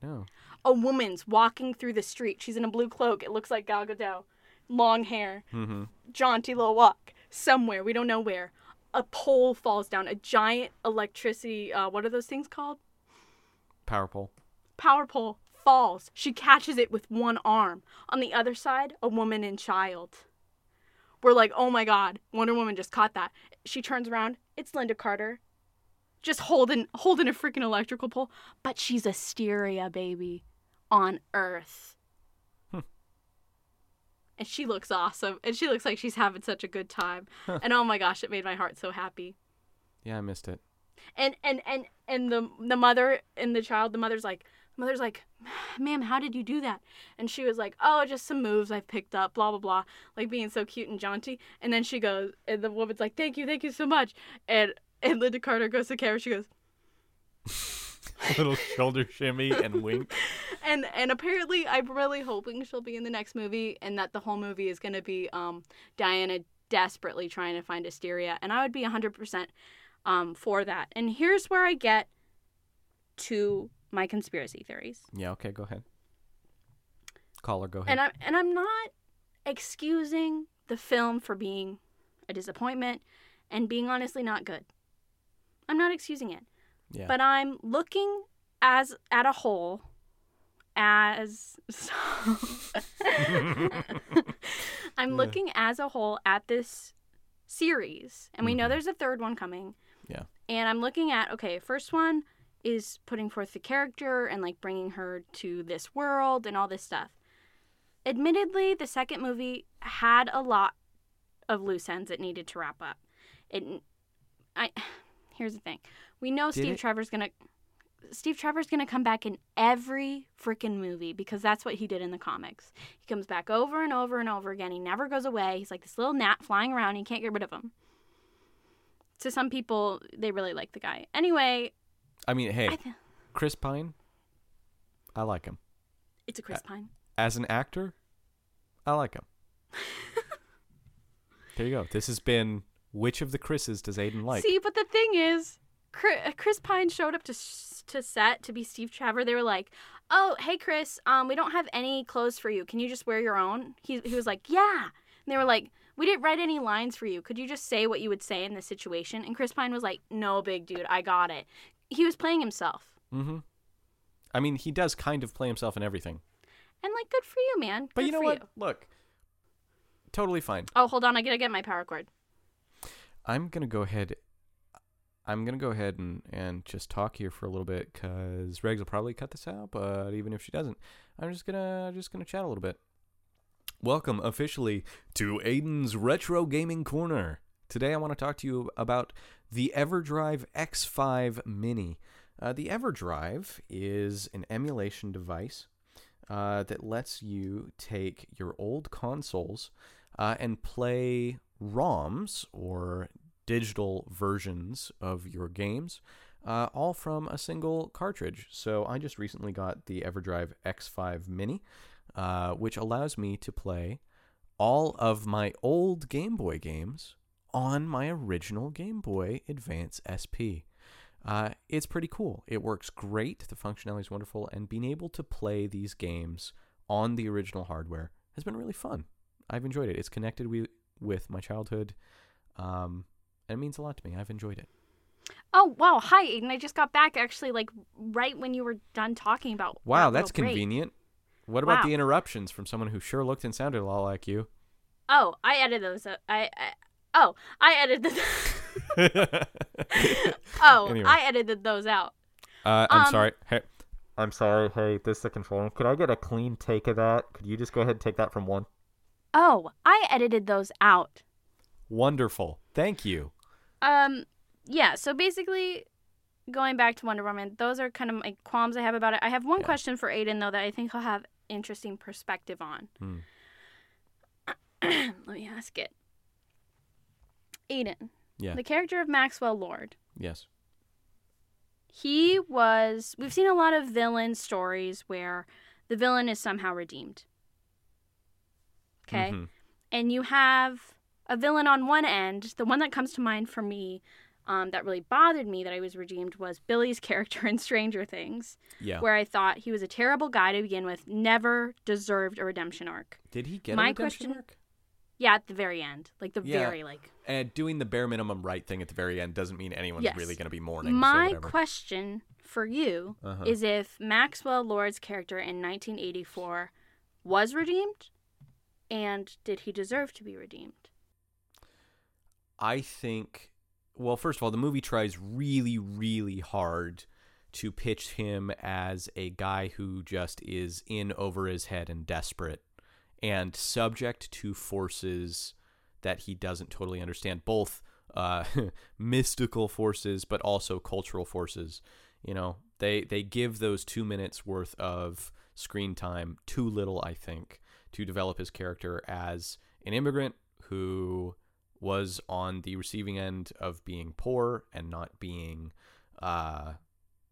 No. A woman's walking through the street. She's in a blue cloak. It looks like Gal Gadot. Long hair, Mm-hmm. jaunty little walk somewhere. We don't know where. A pole falls down. A giant electricity. Uh, what are those things called? Power pole. Power pole falls. She catches it with one arm. On the other side, a woman and child. We're like, oh my god, Wonder Woman just caught that. She turns around. It's Lynda Carter. Just holding holding a freaking electrical pole. But she's a Asteria, baby. On Earth. Hmm. And she looks awesome. And she looks like she's having such a good time. and oh my gosh, it made my heart so happy Yeah, I missed it. and and and and the the mother and the child the mother's like the mother's like ma'am how did you do that and she was like oh just some moves I've picked up blah blah blah like being so cute and jaunty and then she goes and the woman's like thank you thank you so much and and lynda carter goes to camera she goes Little shoulder shimmy and wink. and and apparently i'm really hoping she'll be in the next movie and that the whole movie is going to be um diana desperately trying to find asteria and i would be 100% um for that and here's where i get to my conspiracy theories Yeah, okay, go ahead. Caller, go ahead. and i'm and i'm not excusing the film for being a disappointment and being honestly not good i'm not excusing it yeah. but I'm looking as at a whole as I'm Yeah. looking as a whole at this series and we know Mhm. there's a third one coming. Yeah. And I'm looking at okay, first one is putting forth the character and like bringing her to this world and all this stuff. Admittedly, the second movie had a lot of loose ends it needed to wrap up. It I here's the thing. We know Did Steve it? Trevor's going to Steve Trevor's going to come back in every freaking movie because that's what he did in the comics. He comes back over and over and over again. He never goes away. He's like this little gnat flying around. You can't get rid of him. To some people, they really like the guy. Anyway, I mean, hey, I th- Chris Pine, I like him. it's a Chris Pine. As an actor, I like him. there you go. This has been which of the Chris's does Aidan like? See, but the thing is, Chris Pine showed up to to set to be Steve Trevor. They were like, "Oh, hey Chris, um, we don't have any clothes for you. Can you just wear your own?" He he was like, "Yeah." And they were like, "We didn't write any lines for you. Could you just say what you would say in this situation?" And Chris Pine was like, "No, big dude, I got it." He was playing himself, mm-hmm. I mean, he does kind of play himself in everything. and like, good for you, man. But Good you know what? Look, totally fine. Oh, hold on, I gotta get my power cord. I'm gonna go ahead. I'm gonna go ahead and, and just talk here for a little bit because Regs will probably cut this out. But even if she doesn't, I'm just gonna just gonna chat a little bit. Welcome officially to Aidan's Retro Gaming Corner. Today I want to talk to you about the EverDrive X5 Mini. Uh, the EverDrive is an emulation device uh, that lets you take your old consoles uh, and play ROMs or digital versions of your games, uh, all from a single cartridge. So I just recently got the EverDrive X5 Mini, uh, which allows me to play all of my old Game Boy games on my original Game Boy Advance SP. Uh, it's pretty cool. It works great. The functionality is wonderful, and being able to play these games on the original hardware has been really fun. I've enjoyed it. It's connected with with my childhood, um, and it means a lot to me. I've enjoyed it. Oh wow, hi Aidan. I just got back actually, like right when you were done talking about. Wow, that that's little break. convenient. What about Wow. the interruptions from someone who sure looked and sounded a lot like you? Oh, I edited those. I, I oh, I edited. oh, Anyway. I edited those out. Uh, I'm Um, sorry. Hey, I'm sorry. Hey, this is the control. Could I get a clean take of that? Could you just go ahead and take that from one? Oh, I edited those out. Wonderful. Thank you. Um, yeah. So basically, going back to Wonder Woman, those are kind of my qualms I have about it. I have one Yeah. question for Aidan though that I think he'll have interesting perspective on. Hmm. Let me ask it. Aidan, Yeah. the character of Maxwell Lord. Yes. he was we've seen a lot of villain stories where the villain is somehow redeemed okay Mhm. and you have a villain on one end the one that comes to mind for me um, that really bothered me that I was redeemed was Billy's character in Stranger Things, Yeah. where I thought he was a terrible guy to begin with, never deserved a redemption arc. Did he get My a redemption question- arc? Yeah, at the very end, like the Yeah. very like. And doing the bare minimum right thing at the very end doesn't mean anyone's Yes. really going to be mourning. My question for you Uh-huh. is if Maxwell Lord's character in 1984 was redeemed, and did he deserve to be redeemed? I think, well, first of all, the movie tries really, really hard to pitch him as a guy who just is in over his head and desperate and subject to forces that he doesn't totally understand, both uh, mystical forces but also cultural forces. You know, they they give those two minutes worth of screen time too little, I think, to develop his character as an immigrant who was on the receiving end of being poor and not being, uh,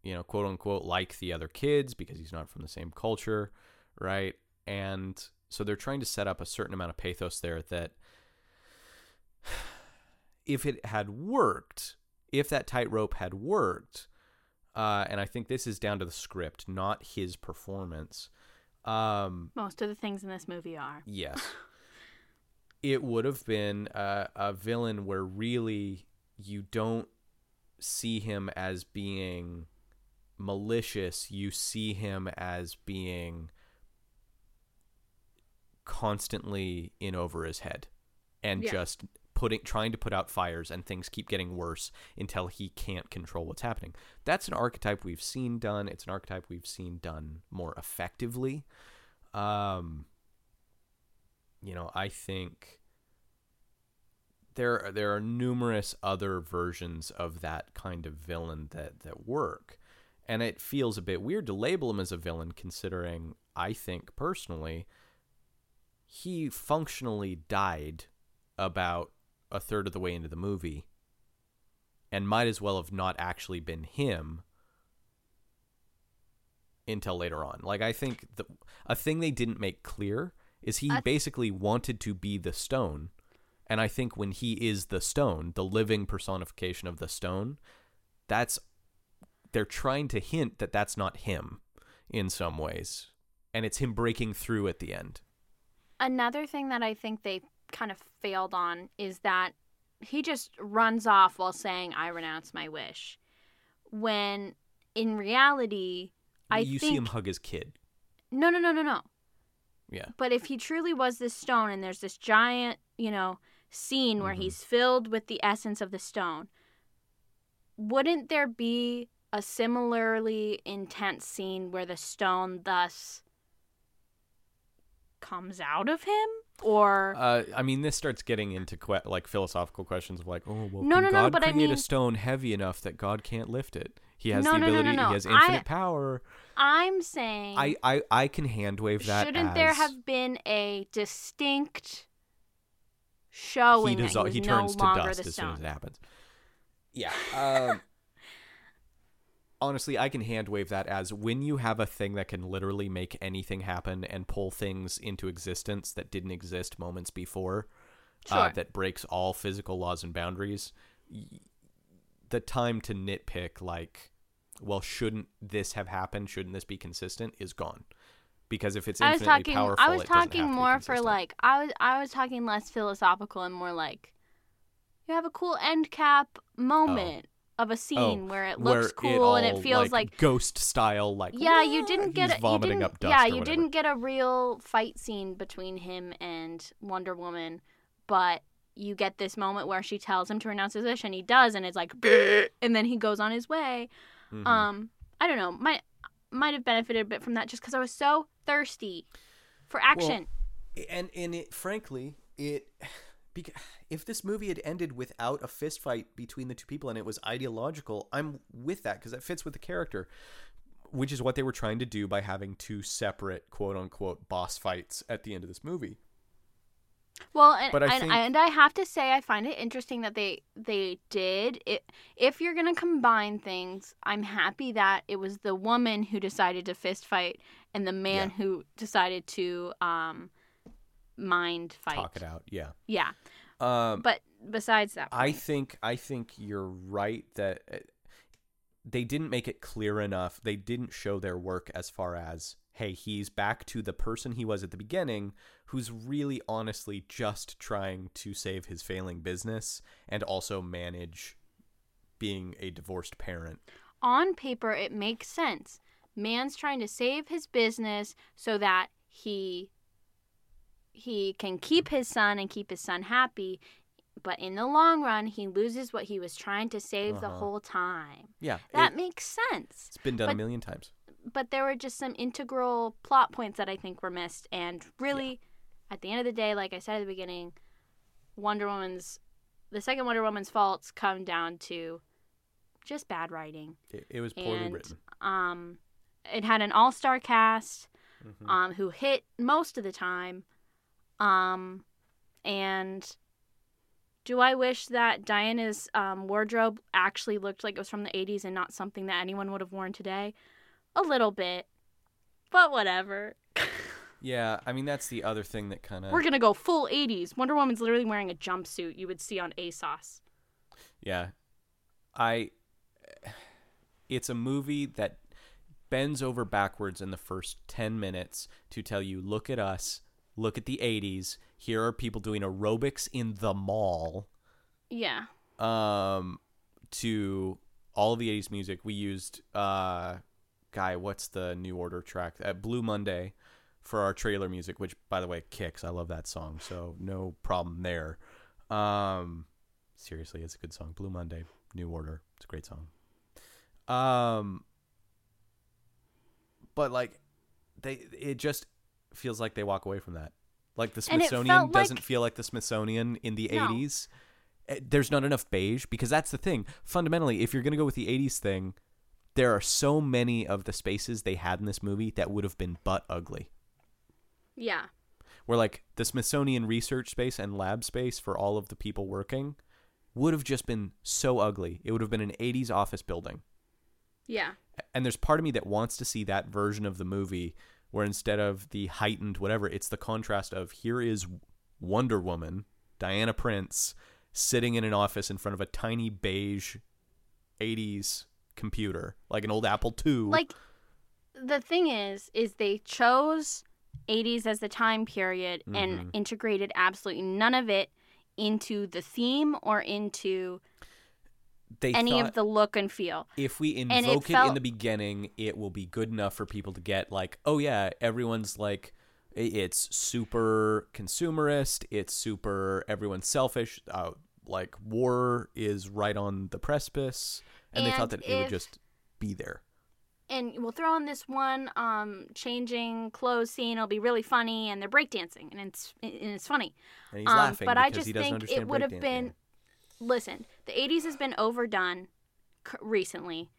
you know, quote unquote, like the other kids because he's not from the same culture, right? And so they're trying to set up a certain amount of pathos there that if it had worked, if that tightrope had worked, uh, and I think this is down to the script, not his performance. Um, Most of the things in this movie are. Yes. it would have been a, a villain where really you don't see him as being malicious. You see him as being constantly in over his head and Yeah. just putting trying to put out fires and things keep getting worse until he can't control what's happening. That's an archetype we've seen done. It's an archetype we've seen done more effectively. Um you know, I think there there are numerous other versions of that kind of villain that that work. And it feels a bit weird to label him as a villain considering I think personally he functionally died about a third of the way into the movie and might as well have not actually been him until later on. Like I think the a thing they didn't make clear is he I- basically wanted to be the stone. And I think when he is the stone, the living personification of the stone, that's they're trying to hint that that's not him in some ways. And it's him breaking through at the end. Another thing that I think they kind of failed on is that he just runs off while saying, I renounce my wish. When in reality, I you think. see him hug his kid. No, no, no, no, no. Yeah. But if he truly was this stone and there's this giant, you know, scene where Mhm. he's filled with the essence of the stone, wouldn't there be a similarly intense scene where the stone thus comes out of him? Or Uh, I mean, this starts getting into que- like philosophical questions of like, oh, well, No, can no, no, God but I create mean- a stone heavy enough that God can't lift it? He has No, the no, no, no, ability. no. He has I- infinite power. I'm saying I, I, I can hand wave that. shouldn't there have been a distinct showing he, that disol- he was he no turns to dust the as soon as it happens. Yeah. Um, honestly, I can hand wave that as when you have a thing that can literally make anything happen and pull things into existence that didn't exist moments before, uh, that breaks all physical laws and boundaries. The time to nitpick, like, well, shouldn't this have happened? Shouldn't this be consistent? Is gone. Because if it's I was infinitely talking. powerful, I was it doesn't have talking more for like. I was. I was talking less philosophical and more like. You have a cool end cap moment of a scene where it looks Oh. Where cool and all, it feels like. ghost style, like yeah, you didn't get it. You vomiting didn't. up dust yeah, you didn't get a real fight scene between him and Wonder Woman, but you get this moment where she tells him to renounce his wish and he does, and it's like, and then he goes on his way. Mhm. Um, I don't know. Might might have benefited a bit from that just because I was so thirsty for action. and and it frankly it because if this movie had ended without a fist fight between the two people and it was ideological i'm with that because that fits with the character which is what they were trying to do by having two separate quote unquote boss fights at the end of this movie Well, and, But I and, think- and I have to say, I find it interesting that they they did it. If you're gonna combine things, I'm happy that it was the woman who decided to fist fight and the man who decided to um mind fight. talk it out yeah Yeah. Um, But besides that, I think I think you're right that uh, they didn't make it clear enough. They didn't show their work as far as hey, he's back to the person he was at the beginning, who's really honestly just trying to save his failing business and also manage being a divorced parent. on paper it makes sense. Man's trying to save his business so that he he can keep his son and keep his son happy, but in the long run he loses what he was trying to save the Uh-huh. whole time. Yeah, That it, makes sense. it's been done a million times. But there were just some integral plot points that I think were missed and really at the end of the day, like I said at the beginning, Wonder Woman's the second Wonder Woman's faults come down to just bad writing. It, it was poorly and written. um it had an all-star cast Mhm. um who hit most of the time um and do I wish that Diana's um, wardrobe actually looked like it was from the 80s and not something that anyone would have worn today? A little bit. But whatever. Yeah, I mean that's the other thing that kind of We're going to go full 80s. Wonder Woman's literally wearing a jumpsuit you would see on ASOS. Yeah. I it's a movie that bends over backwards in the first 10 minutes to tell you look at us, look at the 80s. Here are people doing aerobics in the mall. Yeah. Um to all of the 80s music. We used uh guy, what's the New Order track? Uh, Blue Monday for our trailer music, which by the way kicks. I love that song, so no problem there. Um seriously, it's a good song. Blue Monday, New Order. It's a great song. Um but like they it just feels like they walk away from that. Like the Smithsonian doesn't like- feel like the Smithsonian in the No. 80s. Eh, There's not enough beige because that's the thing. Fundamentally, if you're going to go with the 80s thing, there are so many of the spaces they had in this movie that would have been butt ugly. Yeah. Where like the Smithsonian research space and lab space for all of the people working would have just been so ugly. It would have been an 80s office building. Yeah. And there's part of me that wants to see that version of the movie where instead of the heightened whatever, it's the contrast of here is Wonder Woman, Diana Prince, sitting in an office in front of a tiny beige 80s computer, like an old Apple II. like the thing is is they chose 80s as the time period Mhm. and integrated absolutely none of it into the theme or into they any of the look and feel if we invoke it, in felt- the beginning, it will be good enough for people to get like, oh yeah, everyone's like, it's super consumerist, it's super everyone's selfish. Uh, like war is right on the precipice, and, they thought And that it would just be there. and we'll throw in this one um changing clothes scene it'll be really funny and they're breakdancing and it's and it's funny And he's um, laughing but i just think it would have been listen the 80s has been overdone recently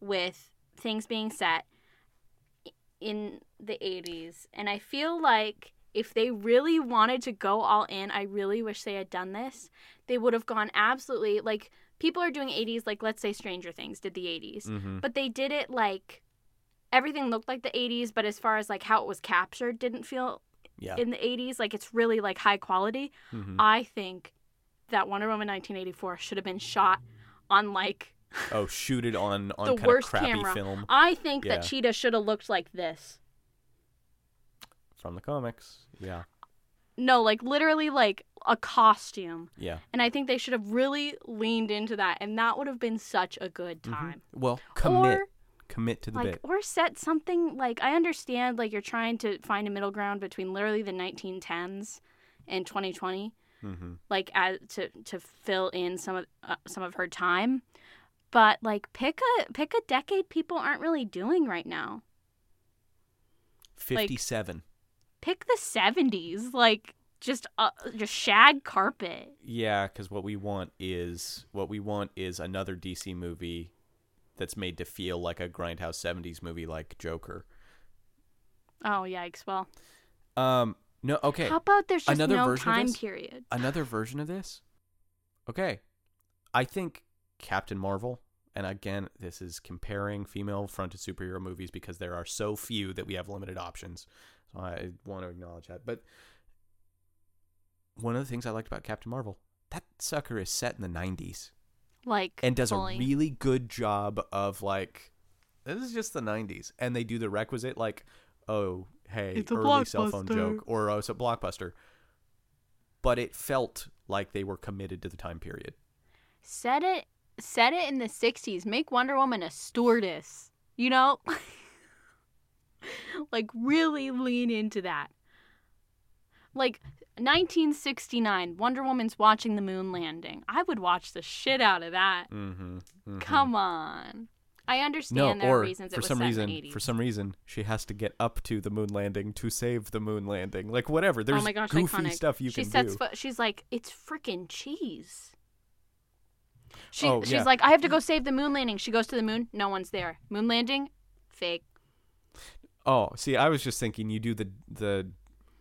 with things being set in the 80s and i feel like if they really wanted to go all in i really wish they had done this they would have gone absolutely like people are doing 80s like let's say stranger things did the 80s Mhm. but they did it like everything looked like the 80s but as far as like how it was captured didn't feel Yeah. in the 80s like it's really like high quality Mhm. i think that wonder woman 1984 should have been shot on like oh, shoot it on on the worst crappy camera. film i think Yeah. that cheetah should have looked like this from the comics. Yeah, no like literally like a costume yeah. and i think they should have really leaned into that and that would have been such a good Mhm. time Well, commit, or commit to the like bit. or set something like i understand like you're trying to find a middle ground between literally the 1910s and 2020 hmm like as to to fill in some of uh, some of her time. But like pick a pick a decade people aren't really doing right now. Fifty-seven. pick the 70s like just uh, just shag carpet. Yeah, because what we want is what we want is another DC movie that's made to feel like a grindhouse '70s movie, like Joker. oh yikes. Well Um, no, okay, how about there's just Another no version of time period another version of this. Okay, I think Captain Marvel, and again, this is comparing female-fronted superhero movies because there are so few that we have limited options. So I want to acknowledge that. But one of the things I liked about Captain Marvel, that sucker is set in the 90s Like and does fully. a really good job of like this is just the 90s and they do the requisite like oh hey It's a early cell phone joke or oh it's a blockbuster. But it felt like they were committed to the time period. Set it set it in the 60s make wonder woman a stewardess you know? Like really lean into that. Like 1969 wonder woman's watching the moon landing. I would watch the shit out of that. Mm-hmm, come on i no understand there are or reasons it for some reason in the 80s for some reason she has to get up to the moon landing to save the moon landing. Like whatever. Oh There's oh my gosh goofy iconic. stuff you she can sets do. foot she's like it's freaking cheese. She, Oh, she's yeah. like i have to go save the moon landing. She goes to the moon no one's there. Moon landing? Fake. Oh, see, I was just thinking you do the the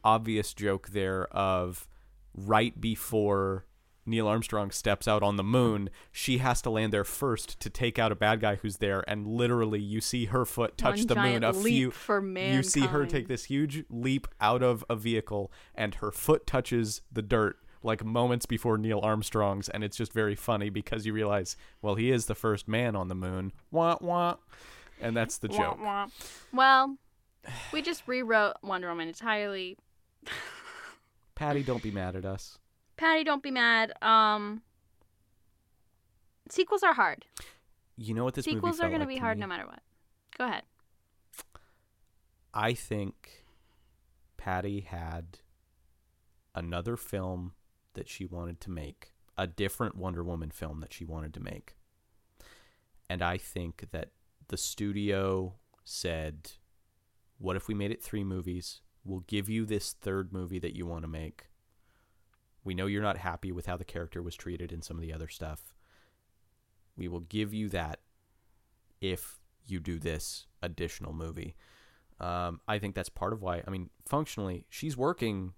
obvious joke there of right before Neil Armstrong steps out on the moon, she has to land there first to take out a bad guy who's there, and literally you see her foot touch One the moon a leap few. for You see her take this huge leap out of a vehicle, and her foot touches the dirt like moments before Neil Armstrong's, and it's just very funny because you realize, well, he is the first man on the moon. Wah wah, and that's the Wah, joke. wah. Well, we just rewrote Wonder Woman entirely. Patty, don't be mad at us. Patty, don't be mad. Um, sequels are hard. You know what this movie sequels are going to be hard me? no matter what. Go ahead. I think Patty had another film that she wanted to make, a different Wonder Woman film that she wanted to make. And I think that the studio said, What if we made it three movies? We'll give you this third movie that you want to make. We know you're not happy with how the character was treated in some of the other stuff. We will give you that if you do this additional movie. Um, I think that's part of why. I mean, functionally, she's working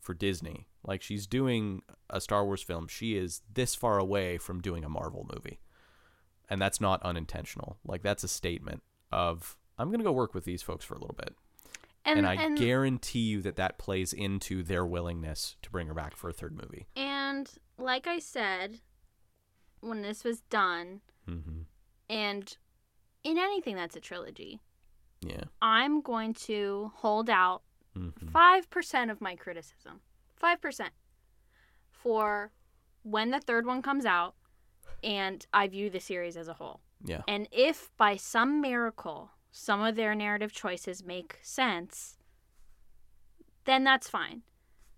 for Disney. Like she's doing a Star Wars film. She is this far away from doing a Marvel movie, and that's not unintentional. Like that's a statement of I'm gonna go work with these folks for a little bit, and, And I and, guarantee you that that plays into their willingness to bring her back for a third movie. and like I said, when this was done, Mm-hmm. and in anything that's a trilogy, Yeah. I'm going to hold out Mm-hmm. five percent of my criticism, five percent, for when the third one comes out, and I view the series as a whole. Yeah. And if by some miracle some of their narrative choices make sense, then that's fine.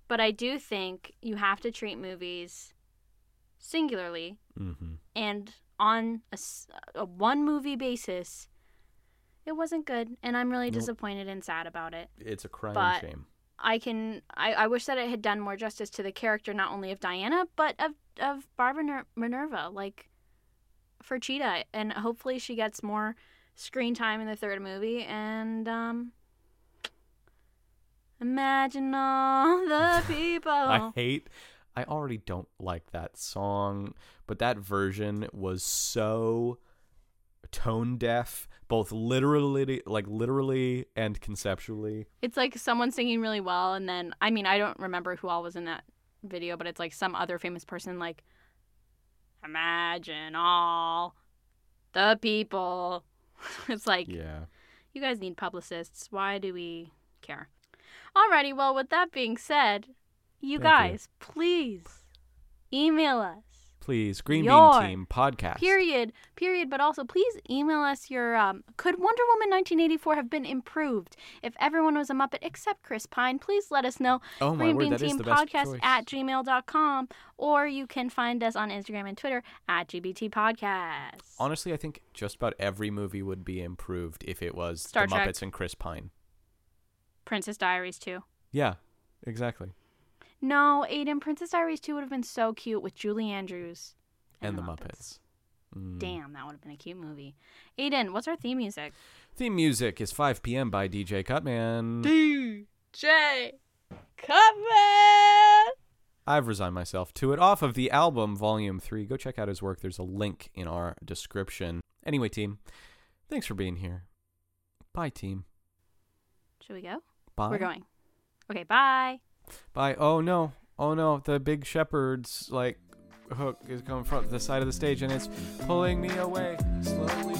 But I do think you have to treat movies singularly Mm-hmm. and on a one movie basis. It wasn't good, and I'm really Nope. disappointed and sad about it. It's a crying But- shame. I can I, I wish that it had done more justice to the character not only of Diana but of of Barbara Ner- Minerva like for Cheetah and hopefully she gets more screen time in the third movie and um imagine all the people I hate. I already don't like that song, but that version was so tone deaf, both literally, like literally and conceptually. it's like someone singing really well and then I mean I don't remember who all was in that video but it's like some other famous person like imagine all the people it's like Yeah. You guys need publicists. Why do we care? Alrighty, well, with that being said, you Thank you. guys, please email us. Please, Green Your Bean Team podcast. Period. Period. But also, please email us your. Um, could Wonder Woman 1984 have been improved if everyone was a Muppet except Chris Pine? Please let us know. Oh my Green word, Bean that is Team Podcast at gmail.com. Or you can find us on Instagram and Twitter at GBT Podcast. Honestly, I think just about every movie would be improved if it was Star the Trek. Muppets and Chris Pine. Princess Diaries too. Yeah, exactly. No, Aidan, Princess Diaries 2 would have been so cute with Julie Andrews And, the Muppets. Mm. Damn, that would have been a cute movie. Aidan, what's our theme music? Theme music is 5 p.m. by DJ Cutman. DJ Cutman! I've resigned myself to it off of the album Volume 3. Go check out his work. There's a link in our description. Anyway, team, thanks for being here. Bye, team. Should we go? Bye. We're going. Okay, bye. Bye. Oh, no. Oh, no. The big shepherd's like hook is coming from the side of the stage and it's pulling me away slowly